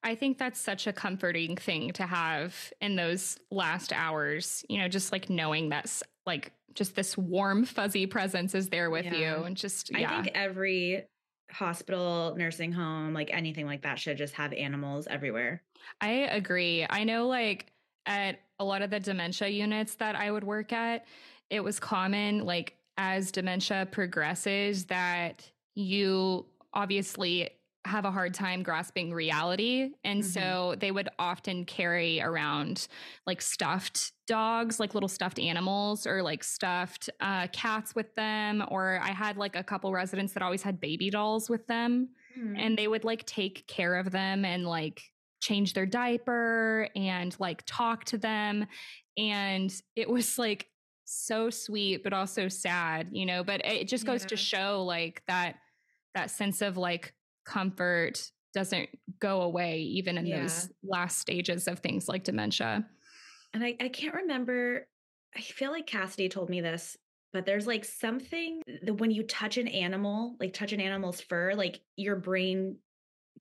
I think that's such a comforting thing to have in those last hours, you know, just like knowing that's like just this warm, fuzzy presence is there with yeah. you. And just, yeah. I think every hospital, nursing home, like anything like that should just have animals everywhere. I agree. I know like at a lot of the dementia units that I would work at, it was common like as dementia progresses that you obviously have a hard time grasping reality. And mm-hmm. so they would often carry around like stuffed dogs, like little stuffed animals, or like stuffed uh, cats with them. Or I had like a couple residents that always had baby dolls with them. Mm-hmm. And they would like take care of them and like change their diaper and like talk to them. And it was like so sweet, but also sad, you know. But it just goes to show like that that sense of like comfort doesn't go away even in Yeah. those last stages of things like dementia. And I, I can't remember. I feel like Cassidy told me this, but there's like something that when you touch an animal, like touch an animal's fur, like your brain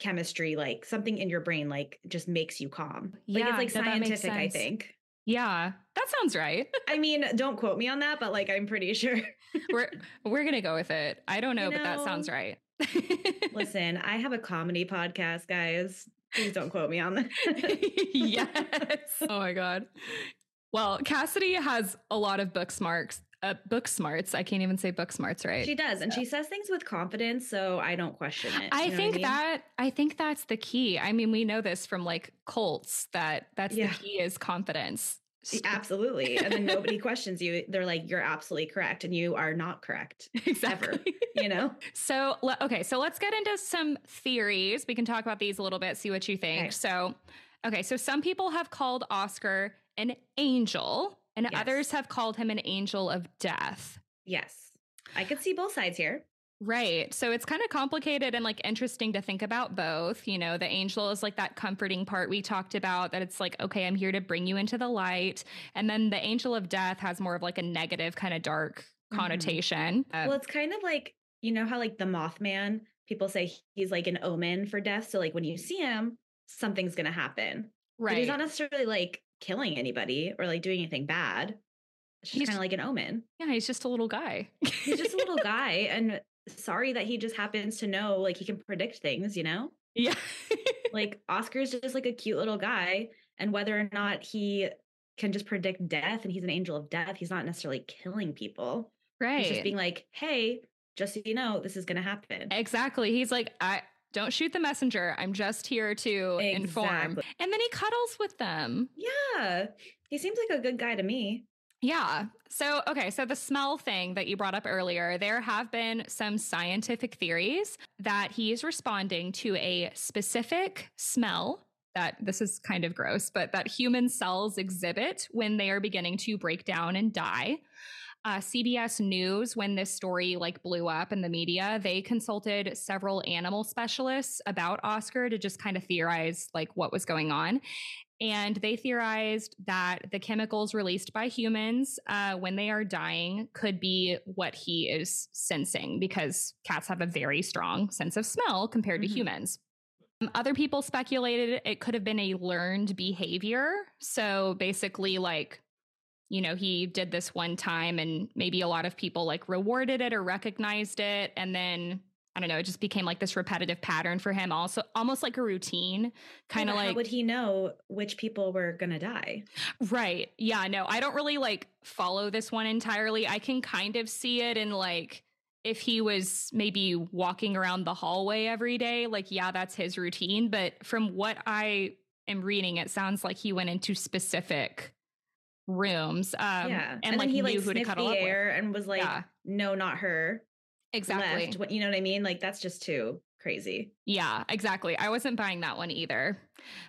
chemistry, like something in your brain, like just makes you calm. Like Yeah, it's like no, that makes scientific, I think. Yeah, that sounds right. I mean, don't quote me on that, but like I'm pretty sure. we're we're gonna go with it. I don't know, You but that sounds right. Listen, I have a comedy podcast, guys. Please don't quote me on that. yes. Oh my god. Well, Cassidy has a lot of book smarts. Uh, book smarts. I can't even say book smarts right. She does, and she says things with confidence, so I don't question it. I you know what think mean? that I think that's the key. I mean, we know this from like cults that that's Yeah. the key is confidence. Absolutely. And then nobody questions you. They're like, you're absolutely correct. And you are not correct, exactly. you know? So, okay, so let's get into some theories. We can talk about these a little bit, see what you think. Okay. So, okay, so some people have called Oscar an angel, and Yes. others have called him an angel of death. Yes. I could see both sides here. Right. So it's kind of complicated and like interesting to think about both. You know, the angel is like that comforting part we talked about that it's like, okay, I'm here to bring you into the light. And then the angel of death has more of like a negative, kind of dark connotation. Uh, Well, it's kind of like, you know how like the Mothman, people say he's like an omen for death. So like when you see him, something's going to happen. But right. he's not necessarily like killing anybody or like doing anything bad. It's just He's- kind of like an omen. yeah, he's just a little guy. He's just a little guy. And sorry that he just happens to know like he can predict things, you know? yeah. like Oscar's just like a cute little guy, and whether or not he can just predict death and he's an angel of death, he's not necessarily killing people. right. He's just being like, "Hey, just so you know, this is going to happen." Exactly. He's like, I don't shoot the messenger. I'm just here to inform. And then he cuddles with them. Yeah, he seems like a good guy to me. Yeah. So, okay. So, the smell thing that you brought up earlier, there have been some scientific theories that he is responding to a specific smell that this is kind of gross, but that human cells exhibit when they are beginning to break down and die. Uh, CBS News, when this story like blew up in the media, they consulted several animal specialists about Oscar to just kind of theorize like what was going on. And they theorized that the chemicals released by humans uh, when they are dying could be what he is sensing because cats have a very strong sense of smell compared Mhm. to humans. Um, Other people speculated it could have been a learned behavior. So basically, like, you know, he did this one time and maybe a lot of people like rewarded it or recognized it. And then I don't know, it just became like this repetitive pattern for him, also almost like a routine, oh kind of Yeah, like how would he know which people were going to die? Right. Yeah, no, I don't really like follow this one entirely. I can kind of see it in like if he was maybe walking around the hallway every day, like yeah, that's his routine, but from what I am reading it sounds like he went into specific rooms um yeah, and, like then he knew like who to cuddle the air and was like, Yeah. "No, not her." Exactly. Left. What- You know what I mean? Like that's just too crazy. Yeah, exactly. I wasn't buying that one either.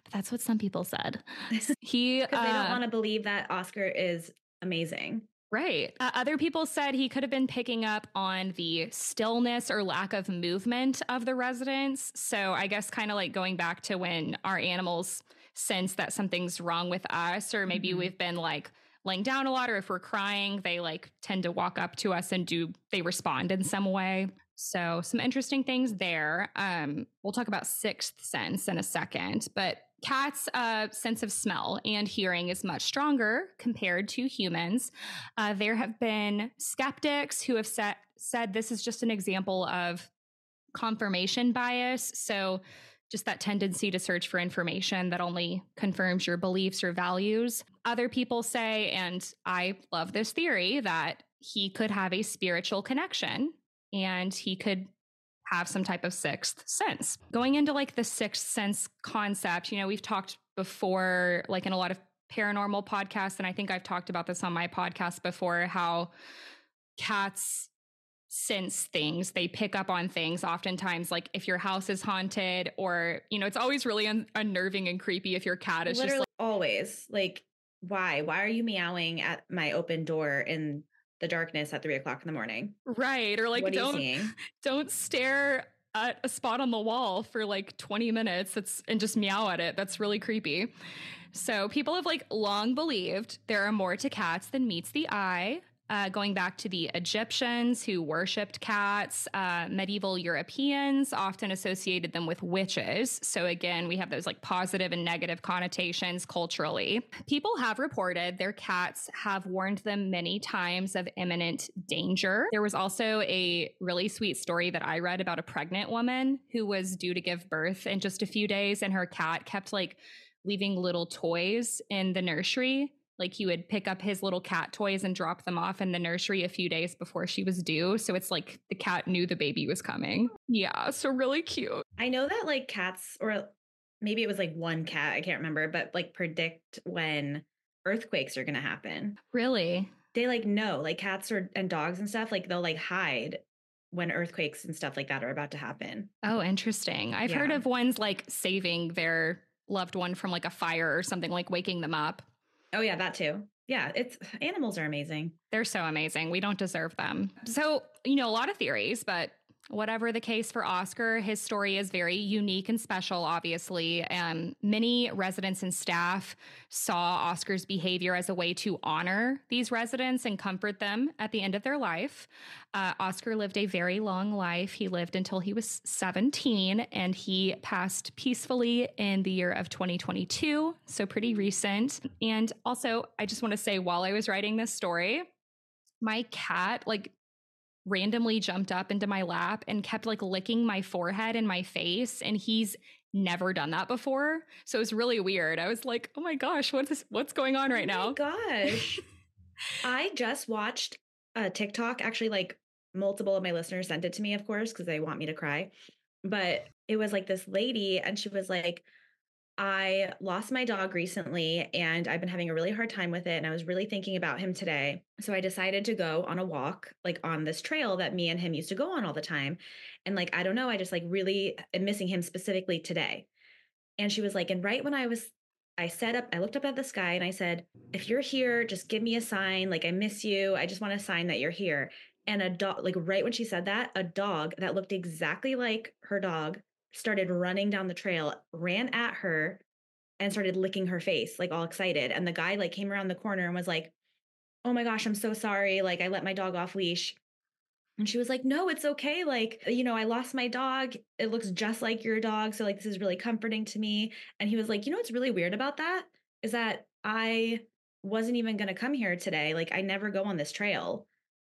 But that's what some people said. He Because they don't uh, want to believe that Oscar is amazing. Right. Uh, other people said he could have been picking up on the stillness or lack of movement of the residents. So I guess kind of like going back to when our animals sense that something's wrong with us, or maybe Mhm. we've been like laying down a lot, or if we're crying, they like tend to walk up to us and do they respond in some way. So some interesting things there. Um, we'll talk about sixth sense in a second, but cats' uh, sense of smell and hearing is much stronger compared to humans. Uh, there have been skeptics who have set, said this is just an example of confirmation bias. So, just that tendency to search for information that only confirms your beliefs or values. Other people say, and I love this theory, that he could have a spiritual connection and he could have some type of sixth sense. Going into like the sixth sense concept, you know, we've talked before, like in a lot of paranormal podcasts, and I think I've talked about this on my podcast before how cats sense things they pick up on things oftentimes like if your house is haunted or you know it's always really un- unnerving and creepy if your cat is Literally just always like why? Why are you meowing at my open door in the darkness at three o'clock in the morning? Right. Or like what don't don't stare at a spot on the wall for like 20 minutes that's and just meow at it. That's really creepy. So people have like long believed there are more to cats than meets the eye. Uh, going back to the Egyptians who worshipped cats, uh, medieval Europeans often associated them with witches. So, again, we have those like positive and negative connotations culturally. People have reported their cats have warned them many times of imminent danger. There was also a really sweet story that I read about a pregnant woman who was due to give birth in just a few days, and her cat kept like leaving little toys in the nursery like he would pick up his little cat toys and drop them off in the nursery a few days before she was due. So it's like the cat knew the baby was coming. Yeah, so really cute. I know that like cats, or maybe it was like one cat, I can't remember, but like predict when earthquakes are going to happen. Really? They like know, like cats or and dogs and stuff, like they'll like hide when earthquakes and stuff like that are about to happen. Oh, interesting. I've heard of ones like saving their loved one from like a fire or something, like waking them up. Oh yeah, that too. Yeah, it's animals are amazing. They're so amazing. We don't deserve them. So, you know, a lot of theories, but whatever the case for Oscar, his story is very unique and special, obviously. Um, many residents and staff saw Oscar's behavior as a way to honor these residents and comfort them at the end of their life. Uh, Oscar lived a very long life. He lived until he was 17 and he passed peacefully in the year of 2022. So, pretty recent. And also, I just want to say, while I was writing this story, my cat like randomly jumped up into my lap and kept like licking my forehead and my face and he's never done that before so it was really weird i was like oh my gosh what is what's going on right Oh now gosh. I just watched a TikTok. Actually, like multiple of my listeners sent it to me, of course, because they want me to cry. But it was like this lady, and she was like, I lost my dog recently and I've been having a really hard time with it. And I was really thinking about him today. So I decided to go on a walk, like on this trail that me and him used to go on all the time. And like, I don't know, I just like really am missing him specifically today. And she was like, and right when I was, I set up, I looked up at the sky and I said, if you're here, just give me a sign. Like, I miss you. I just want a sign that you're here. And a dog, like right when she said that, a dog that looked exactly like her dog started running down the trail, ran at her, and started licking her face, like all excited. And the guy like came around the corner and was like, "Oh my gosh, I'm so sorry. Like I let my dog off leash." And she was like, "No, it's okay. Like, you know, I lost my dog. It looks just like your dog, so like this is really comforting to me." And he was like, "You know what's really weird about that is that I wasn't even going to come here today. Like I never go on this trail.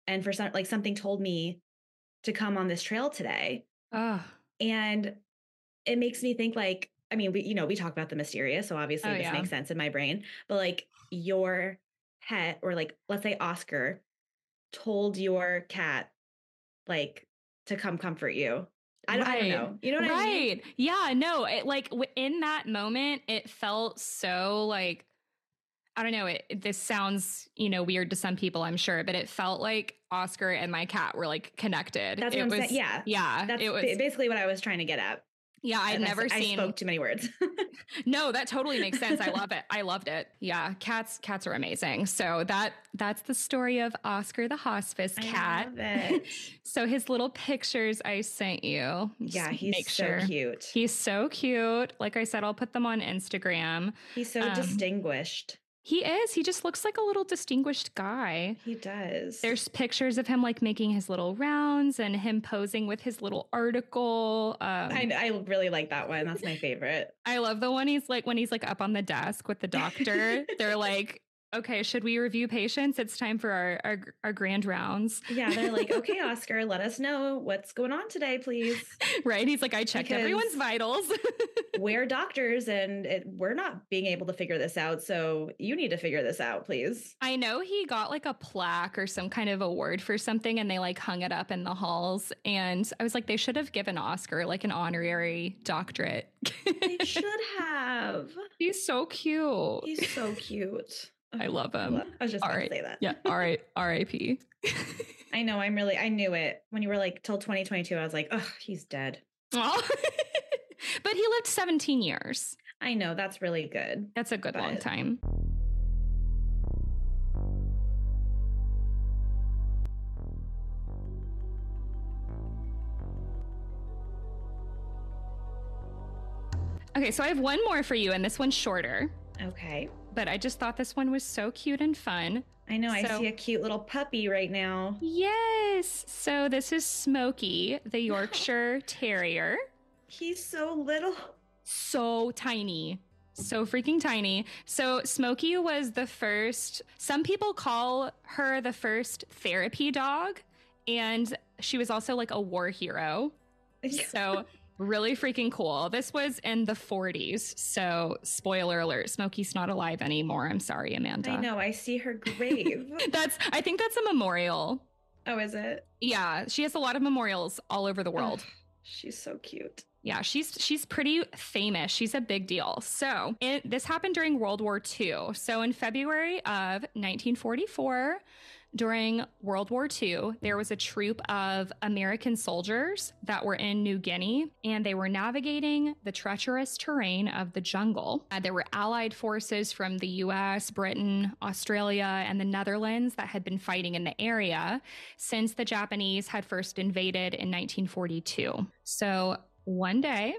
And for some like something told me to come on this trail today." oh And it makes me think like, I mean, we, you know, we talk about the mysterious, so obviously Oh, this yeah. makes sense in my brain. But like your pet, or like let's say Oscar, told your cat like to come comfort you. I, don't- I don't know. You know what I mean? right yeah no it like w- in that moment it felt so like i don't know it, it- this sounds you know weird to some people i'm sure but it felt like oscar and my cat were like connected That's it what I'm was saying. Yeah. yeah That's it was basically what I was trying to get at. Yeah I've I never I seen spoke too many words. no that totally makes sense i love it i loved it yeah cats cats are amazing so that that's the story of oscar the hospice I cat love it. so his little pictures i sent you yeah, he's make so sure. cute. He's so cute. Like I said, I'll put them on Instagram. He's so um, distinguished. He is. He just looks like a little distinguished guy. He does. There's pictures of him like making his little rounds and him posing with his little article. Um, I, I really like that one. That's my favorite. I love the one he's like when he's like up on the desk with the doctor. they're like, okay, should we review patients? It's time for our our, our grand rounds. Yeah, they're like, okay, Oscar, let us know what's going on today, please. right? He's like, I checked everyone's vitals. We're doctors and it, we're not being able to figure this out. So you need to figure this out, please. I know he got like a plaque or some kind of award for something and they like hung it up in the halls. And I was like, they should have given Oscar like an honorary doctorate. They should have. He's so cute. He's so cute. I love him. I was just going to say that. Yeah. All right. R.I.P. I know. I'm really, I knew it. When you were like, till 2022, I was like, oh, he's dead. Oh. but he lived 17 years. I know. That's really good. That's a good but... long time. Okay, so I have one more for you, and this one's shorter. Okay but I just thought this one was so cute and fun. I know. I see a cute little puppy right now. Yes. So this is Smoky, the Yorkshire Terrier. He's so little. So tiny. So freaking tiny. So Smoky was the first, some people call her the first therapy dog. And she was also like a war hero. So really freaking cool. This was in the 40s. So spoiler alert, Smoky's not alive anymore. I'm sorry, Amanda. I know. I see her grave. That's I think that's a memorial. oh, is it? Yeah, she has a lot of memorials all over the world. She's so cute. Yeah, she's she's pretty famous. She's a big deal. So it, this happened during World War II. So in February of 1944, during World War II, there was a troop of American soldiers that were in New Guinea, and they were navigating the treacherous terrain of the jungle. Uh, there were Allied forces from the U.S., Britain, Australia, and the Netherlands that had been fighting in the area since the Japanese had first invaded in 1942. So one day,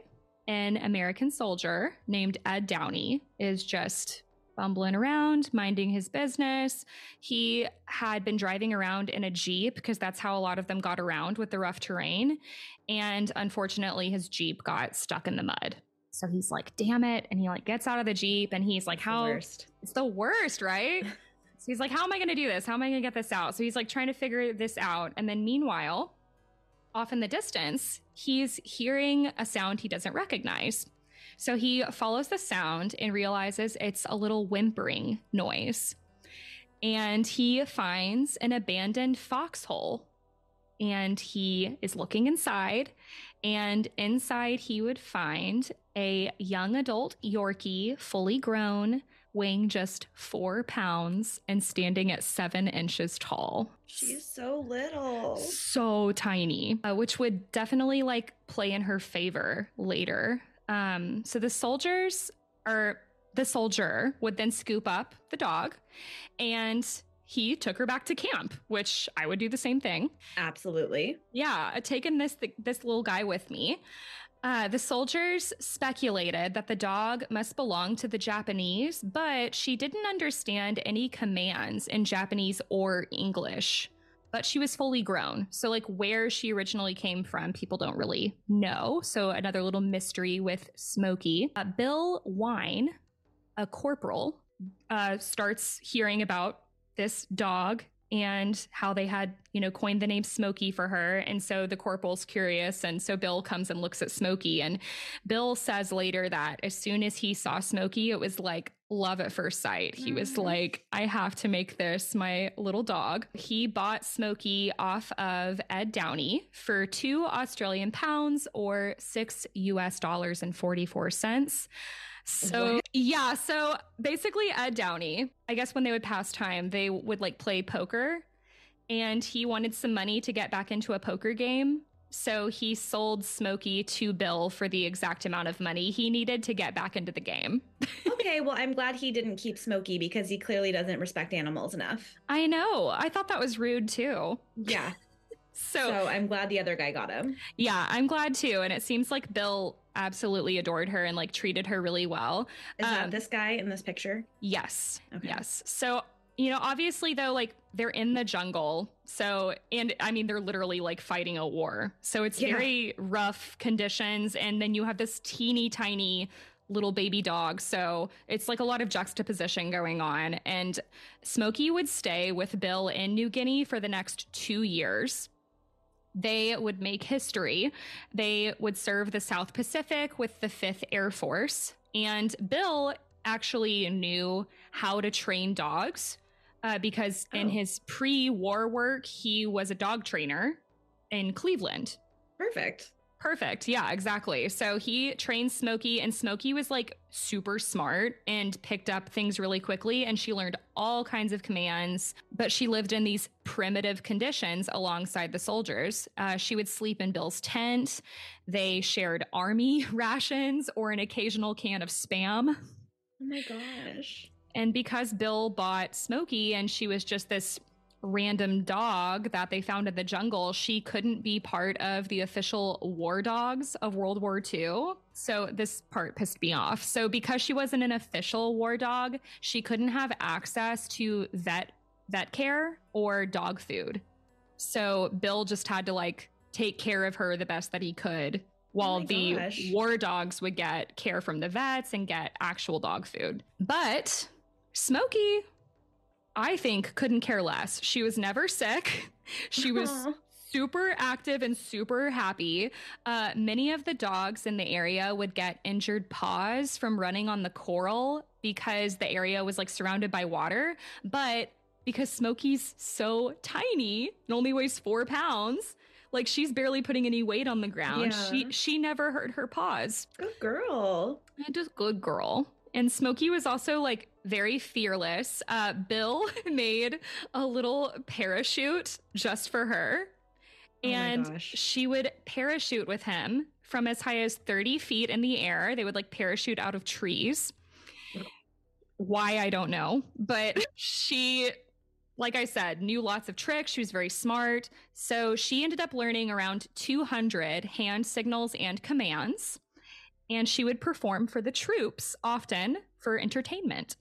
an American soldier named Ed Downey is just bumbling around, minding his business. He had been driving around in a Jeep because that's how a lot of them got around with the rough terrain. And unfortunately, his Jeep got stuck in the mud. So he's like, damn it. And he like gets out of the Jeep and he's like, It's the how worst. it's the worst, right? so he's like, How am I going to do this? How am I going to get this out? So he's like trying to figure this out. And then meanwhile, off in the distance, he's hearing a sound he doesn't recognize. So he follows the sound and realizes it's a little whimpering noise. And he finds an abandoned foxhole. And he is looking inside. And inside, he would find a young adult Yorkie, fully grown, weighing just four pounds and standing at seven inches tall. She's so little. So tiny, uh, which would definitely like play in her favor later. Um, so the soldiers or the soldier would then scoop up the dog and he took her back to camp, which I would do the same thing. Absolutely. Yeah, I'd taken this this little guy with me. Uh, the soldiers speculated that the dog must belong to the Japanese, but she didn't understand any commands in Japanese or English. But she was fully grown. So, like, where she originally came from, people don't really know. So, another little mystery with Smoky. Uh, Bill Wynne, a corporal, uh, starts hearing about this dog and how they had, you know, coined the name Smoky for her. And so the corporal's curious. And so Bill comes and looks at Smoky. And Bill says later that as soon as he saw Smoky, it was like love at first sight. He was Mhm. like, I have to make this my little dog. He bought Smoky off of Ed Downey for two Australian pounds or six US dollars and 44 cents. So What? yeah, so basically Ed Downey, I guess when they would pass time, they would like play poker and he wanted some money to get back into a poker game. So he sold Smoky to Bill for the exact amount of money he needed to get back into the game. Okay, well, I'm glad he didn't keep Smoky because he clearly doesn't respect animals enough. I know. I thought that was rude too. Yeah. So, so I'm glad the other guy got him. yeah, I'm glad too. And it seems like Bill absolutely adored her and like treated her really well. Is Um, that this guy in this picture? Yes. Okay. Yes. So, you know, obviously though, like they're in the jungle. So, and I mean, they're literally like fighting a war. So it's Yeah. very rough conditions. And then you have this teeny tiny little baby dog. So it's like a lot of juxtaposition going on. And Smoky would stay with Bill in New Guinea for the next two years. They would make history. They would serve the South Pacific with the 5th Air Force. And Bill actually knew how to train dogs uh, because in Oh. his pre war work, he was a dog trainer in Cleveland. Perfect. Perfect. Yeah, exactly. So he trained Smoky, and Smoky was like super smart and picked up things really quickly. And she learned all kinds of commands, but she lived in these primitive conditions alongside the soldiers. Uh, she would sleep in Bill's tent. They shared army rations or an occasional can of spam. Oh my gosh. And because Bill bought Smoky and she was just this random dog that they found in the jungle, she couldn't be part of the official war dogs of World War II. So this part pissed me off. So because she wasn't an official war dog, she couldn't have access to vet vet care or dog food. So Bill just had to like take care of her the best that he could while oh the gosh. war dogs would get care from the vets and get actual dog food. But Smoky, I think, couldn't care less. She was never sick. She was super active and super happy. Uh, many of the dogs in the area would get injured paws from running on the coral because the area was like surrounded by water. But because Smoky's so tiny and only weighs four pounds, like she's barely putting any weight on the ground. Yeah. She she never hurt her paws. Good girl. And Just good girl. And Smoky was also like very fearless. Uh, Bill made a little parachute just for her. Oh And she would parachute with him from as high as 30 feet in the air. They would like parachute out of trees. Why, I don't know. But she, like I said, knew lots of tricks. She was very smart. So she ended up learning around 200 hand signals and commands. And she would perform for the troops often for entertainment.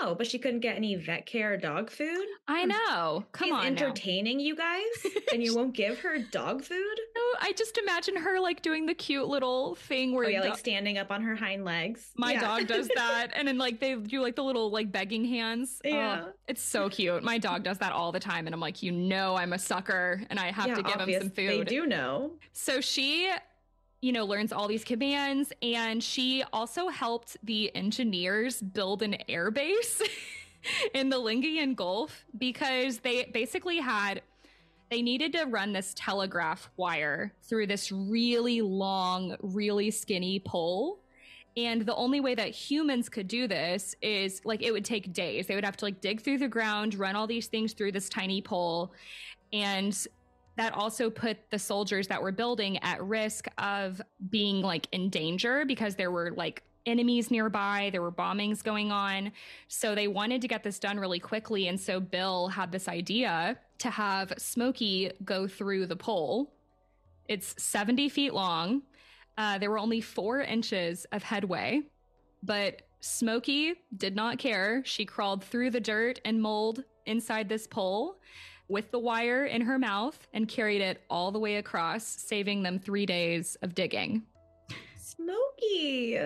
Oh, but she couldn't get any vet care or dog food. I know. Come She's on. now. entertaining you guys, and you won't give her dog food. No, I just imagine her like doing the cute little thing where Oh yeah, do- like standing up on her hind legs. my Yeah. dog does that, and then like they do like the little like begging hands. Oh, Yeah. it's so cute. My dog does that all the time, and I'm like, you know, I'm a sucker, and I have Yeah, to give obvious. him some food. They do know. So she, you know, learns all these commands, and she also helped the engineers build an air base in the Lingayen Gulf because they basically had they needed to run this telegraph wire through this really long, really skinny pole. And the only way that humans could do this is like it would take days. They would have to like dig through the ground, run all these things through this tiny pole. And that also put the soldiers that were building at risk of being like in danger because there were like enemies nearby, there were bombings going on. So they wanted to get this done really quickly. And so Bill had this idea to have Smoky go through the pole. It's 70 feet long. Uh, there were only four inches of headway, but Smoky did not care. She crawled through the dirt and mold inside this pole with the wire in her mouth and carried it all the way across, saving them three days of digging. Smoky.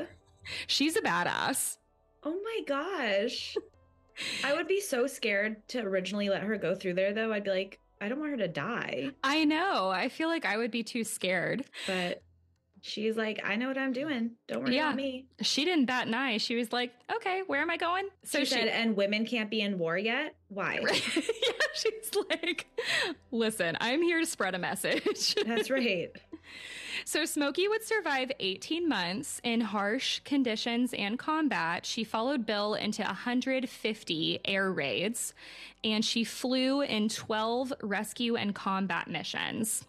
She's a badass. Oh my gosh. I would be so scared to originally let her go through there though. I'd be like, I don't want her to die. I know. I feel like I would be too scared. But she's like, I know what I'm doing. Don't worry Yeah. about me. She didn't bat an eye. She was like, okay, where am I going? So she said, and women can't be in war yet? Why? yeah, she's like, listen, I'm here to spread a message. That's right. So Smoky would survive 18 months in harsh conditions and combat. She followed Bill into 150 air raids, and she flew in 12 rescue and combat missions.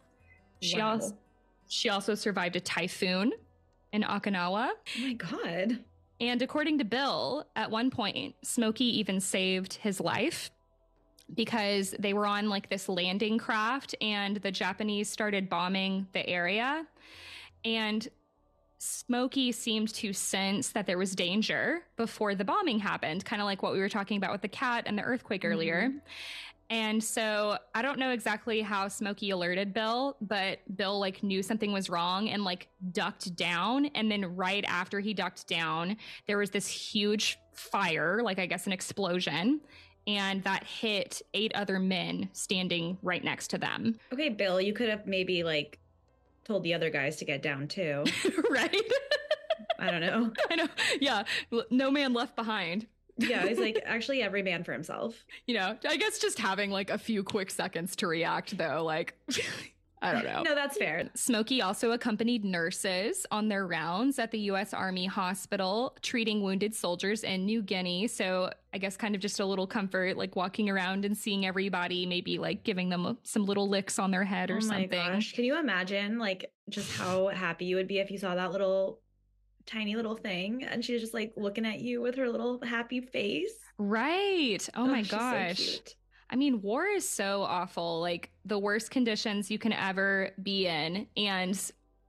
She Wow. also she also survived a typhoon in Okinawa. Oh my God. And according to Bill, at one point, Smoky even saved his life because they were on like this landing craft and the Japanese started bombing the area. And Smoky seemed to sense that there was danger before the bombing happened, kind of like what we were talking about with the cat and the earthquake earlier. Mm-hmm. And so I don't know exactly how Smoky alerted Bill, but Bill like knew something was wrong and like ducked down. And then right after he ducked down, there was this huge fire, like I guess an explosion, and that hit eight other men standing right next to them. Okay, Bill, you could have maybe like told the other guys to get down too. right? I don't know. I know. Yeah. No man left behind. Yeah, he's like actually every man for himself. You know, I guess just having like a few quick seconds to react though, like I don't know. No, that's fair. Smoky also accompanied nurses on their rounds at the U.S. Army Hospital, treating wounded soldiers in New Guinea. So I guess kind of just a little comfort, like walking around and seeing everybody, maybe like giving them some little licks on their head or oh my something. gosh. Can you imagine like just how happy you would be if you saw that little tiny little thing and she's just like looking at you with her little happy face? Right. Oh, oh my she's so gosh. I mean, war is so awful, like the worst conditions you can ever be in. And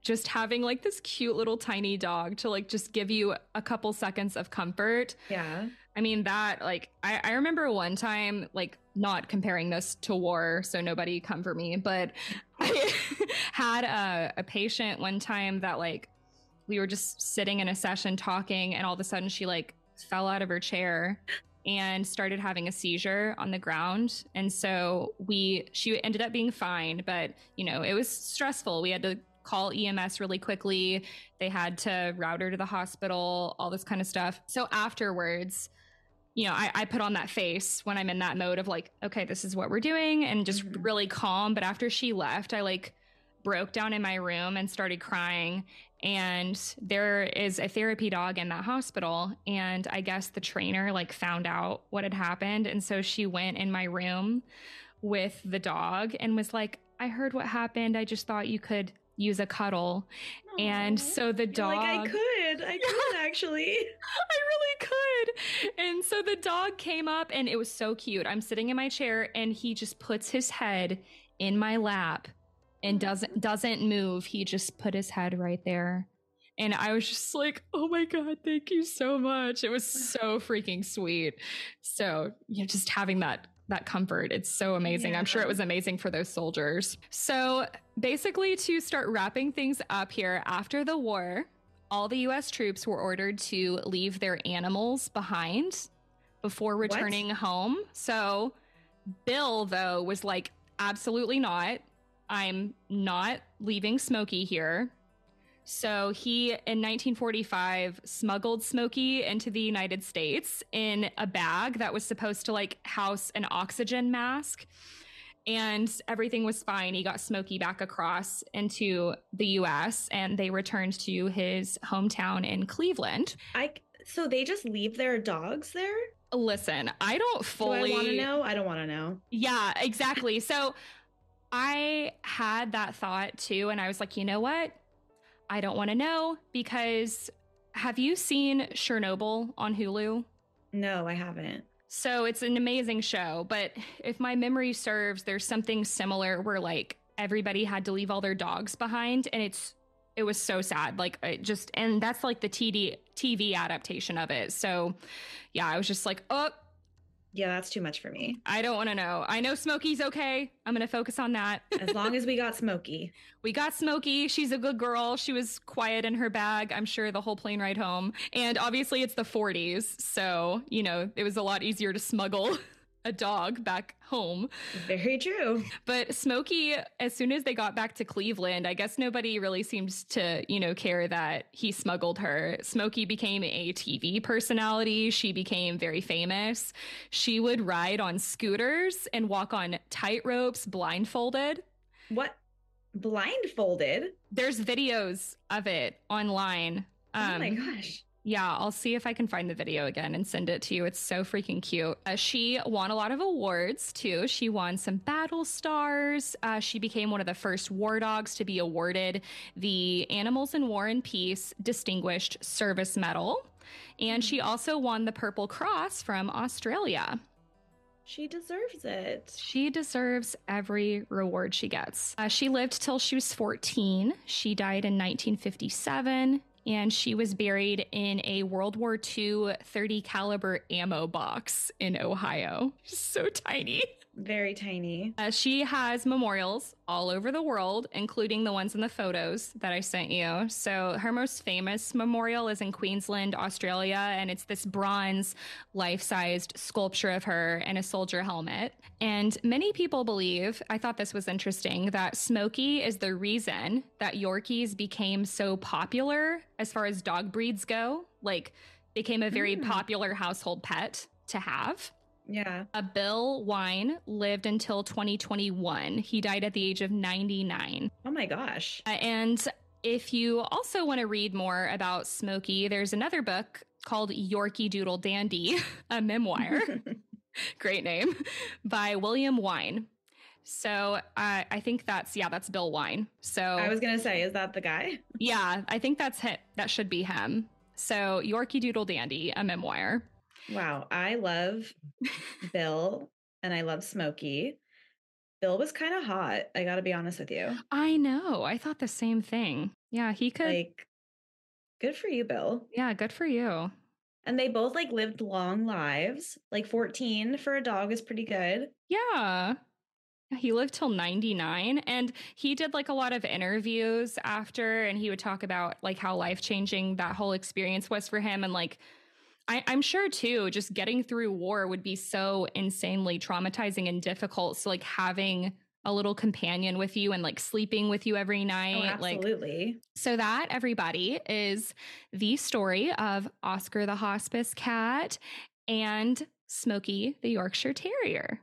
just having like this cute little tiny dog to like just give you a couple seconds of comfort. Yeah. I mean, that, like, I, I remember one time, like, not comparing this to war, so nobody come for me, but I had a, a patient one time that, like, we were just sitting in a session talking, and all of a sudden she, like, fell out of her chair and started having a seizure on the ground. And so we, she ended up being fine, but, you know, it was stressful. We had to call EMS really quickly. They had to route her to the hospital, all this kind of stuff. So afterwards, you know, I, I, put on that face when I'm in that mode of like, okay, this is what we're doing and just mm-hmm. really calm. But after she left, I like broke down in my room and started crying. And there is a therapy dog in that hospital. And I guess the trainer like found out what had happened. And so she went in my room with the dog and was like, I heard what happened. I just thought you could use a cuddle. Aww. And so the dog. Like, I could. I could actually. I really could. And so the dog came up and it was so cute. I'm sitting in my chair and he just puts his head in my lap and doesn't doesn't move. He just put his head right there. And I was just like, oh my God, thank you so much. It was so freaking sweet. So, you know, just having that that comfort. It's so amazing. Yeah. I'm sure it was amazing for those soldiers. So, basically, to start wrapping things up here after the war, all the US troops were ordered to leave their animals behind before returning what? home. So, Bill, though, was like, absolutely not. I'm not leaving Smoky here. So he, in 1945, smuggled Smoky into the United States in a bag that was supposed to like house an oxygen mask. And everything was fine. He got Smoky back across into the US and they returned to his hometown in Cleveland. I so they just leave their dogs there? Listen, I don't fully Do I want to know. I don't want to know. Yeah, exactly. so I had that thought too and I was like, "You know what? I don't want to know because have you seen Chernobyl on Hulu? No, I haven't. So it's an amazing show, but if my memory serves, there's something similar where like everybody had to leave all their dogs behind and it's it was so sad like it just and that's like the TD TV adaptation of it. So yeah, I was just like, "Oh, yeah, that's too much for me. I don't want to know. I know Smoky's okay. I'm going to focus on that. as long as we got Smoky. We got Smoky. She's a good girl. She was quiet in her bag, I'm sure, the whole plane ride home. And obviously, it's the 40s. So, you know, it was a lot easier to smuggle a dog back home. Very true. But Smoky, as soon as they got back to Cleveland, I guess nobody really seems to, you know, care that he smuggled her. Smoky became a TV personality. She became very famous. She would ride on scooters and walk on tight ropes blindfolded. What? Blindfolded? There's videos of it online. Um, oh my um, gosh. Yeah, I'll see if I can find the video again and send it to you. It's so freaking cute. Uh, she won a lot of awards too. She won some battle stars. Uh, she became one of the first war dogs to be awarded the Animals in War and Peace Distinguished Service Medal. And she also won the Purple Cross from Australia. She deserves it. She deserves every reward she gets. Uh, she lived till she was 14. She died in 1957 and she was buried in a World War II 30 caliber ammo box in Ohio. So tiny. Very tiny. Uh, she has memorials all over the world, including the ones in the photos that I sent you. So, her most famous memorial is in Queensland, Australia, and it's this bronze life sized sculpture of her in a soldier helmet. And many people believe, I thought this was interesting, that Smoky is the reason that Yorkies became so popular as far as dog breeds go, like, became a very mm. popular household pet to have. Yeah. Uh, Bill Wynne lived until 2021. He died at the age of 99. Oh my gosh. Uh, and if you also want to read more about Smoky, there's another book called Yorkie Doodle Dandy, a memoir. Great name by William Wynne. So uh, I think that's yeah, that's Bill Wynne. So I was gonna say, is that the guy? Yeah, I think that's him. That should be him. So Yorkie Doodle Dandy, a memoir. Wow, I love Bill and I love Smoky. Bill was kind of hot. I got to be honest with you. I know. I thought the same thing. Yeah, he could. Like, good for you, Bill. yeah, good for you. And they both like lived long lives. Like 14 for a dog is pretty good. Yeah. He lived till 99 and he did like a lot of interviews after and he would talk about like how life changing that whole experience was for him and like I, I'm sure too, just getting through war would be so insanely traumatizing and difficult. So like having a little companion with you and like sleeping with you every Oh, night, like so that everybody is the story of Oscar the hospice cat and Smoky the Yorkshire Terrier.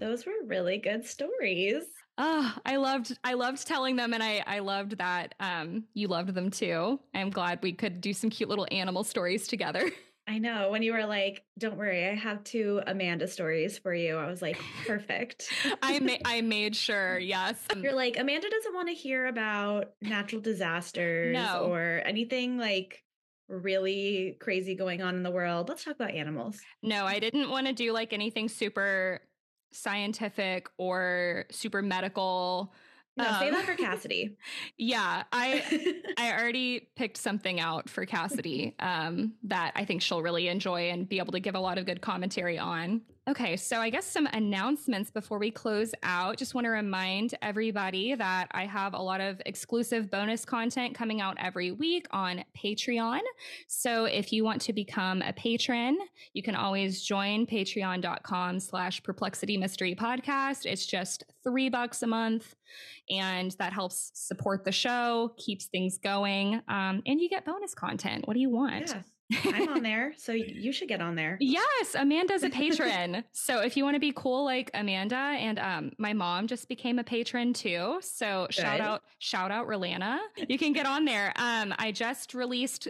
Those were really good stories. Oh, I loved I loved telling them and I I loved that um you loved them too. I'm glad we could do some cute little animal stories together. I know when you were like, "Don't worry, I have two Amanda stories for you." I was like, "Perfect." I ma- I made sure, yes. You're like, Amanda doesn't want to hear about natural disasters No. or anything like really crazy going on in the world. Let's talk about animals. no, I didn't want to do like anything super scientific or super medical. No, Um, that for Cassidy. Yeah, I I already picked something out for Cassidy um, that I think she'll really enjoy and be able to give a lot of good commentary on. Okay, so I guess some announcements before we close out. Just want to remind everybody that I have a lot of exclusive bonus content coming out every week on Patreon. So if you want to become a patron, you can always join patreon.com slash perplexity mystery podcast. It's just three bucks a month and that helps support the show, keeps things going, um, and you get bonus content. What do you want? yeah, I'm on there, so you should get on there. Yes, Amanda's a patron. so if you want to be cool like Amanda and um my mom just became a patron too. So shout out shout out Rolana. You can get on there. Um I just released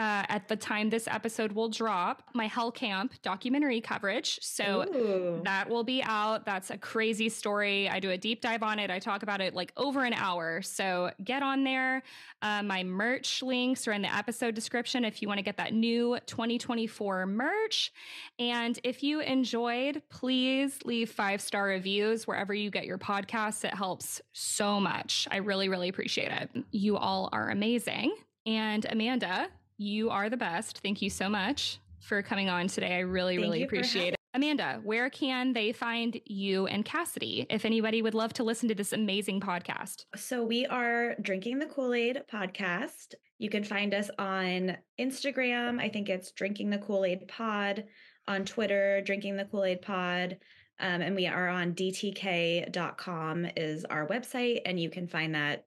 uh, at the time this episode will drop my Hell Camp documentary coverage. So Ooh. that will be out. That's a crazy story. I do a deep dive on it. I talk about it like over an hour. So get on there. Uh, my merch links are in the episode description if you want to get that new 2024 merch. And if you enjoyed, please leave five star reviews wherever you get your podcasts. It helps so much. I really, really appreciate it. You all are amazing. And Amanda, you are the best. Thank you so much for coming on today. I really, Thank really appreciate it. Amanda, where can they find you and Cassidy if anybody would love to listen to this amazing podcast? So we are drinking the Kool Aid podcast. You can find us on Instagram. I think it's drinking the Kool Aid pod. On Twitter, drinking the Kool Aid pod. Um, and we are on dtk.com is our website. And you can find that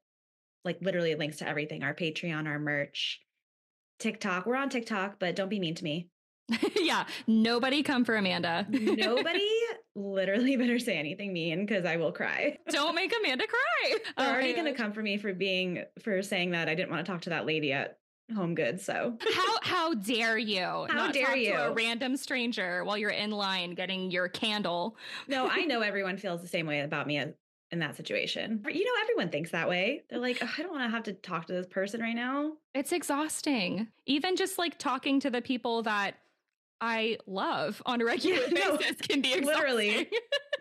like literally links to everything our Patreon, our merch, TikTok. We're on TikTok, but don't be mean to me. yeah, nobody come for Amanda. Nobody literally better say anything mean because I will cry. Don't make Amanda cry. They're Oh already going to come for me for being for saying that I didn't want to talk to that lady at Home Goods. So How how dare you? How dare to a random stranger while you're in line getting your candle? no, I know everyone feels the same way about me as- in that situation. You know, everyone thinks that way. They're like, "Ugh, I don't want to have to talk to this person right now. It's exhausting. Even just like talking to the people that I love on a regular Yeah, no, basis can be exhausting. literally.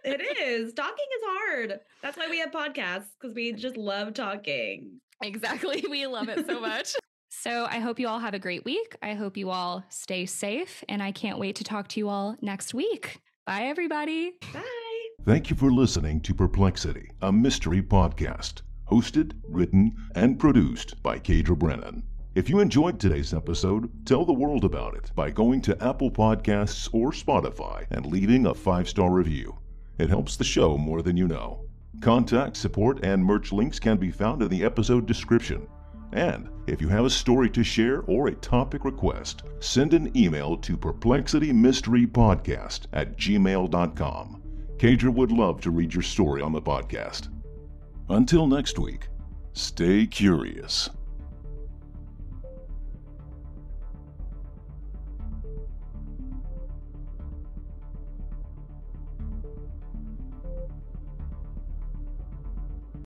It is talking is hard. That's why we have podcasts because we just love talking. Exactly. We love it so much. So I hope you all have a great week. I hope you all stay safe, and I can't wait to talk to you all next week. Bye, everybody. Bye. Thank you for listening to Perplexity, a mystery podcast, hosted, written, and produced by Kaydra Brennan. If you enjoyed today's episode, tell the world about it by going to Apple Podcasts or Spotify and leaving a five star review. It helps the show more than you know. Contact, support, and merch links can be found in the episode description. And if you have a story to share or a topic request, send an email to perplexitymysterypodcast at gmail.com. Kaydra would love to read your story on the podcast. Until next week, stay curious.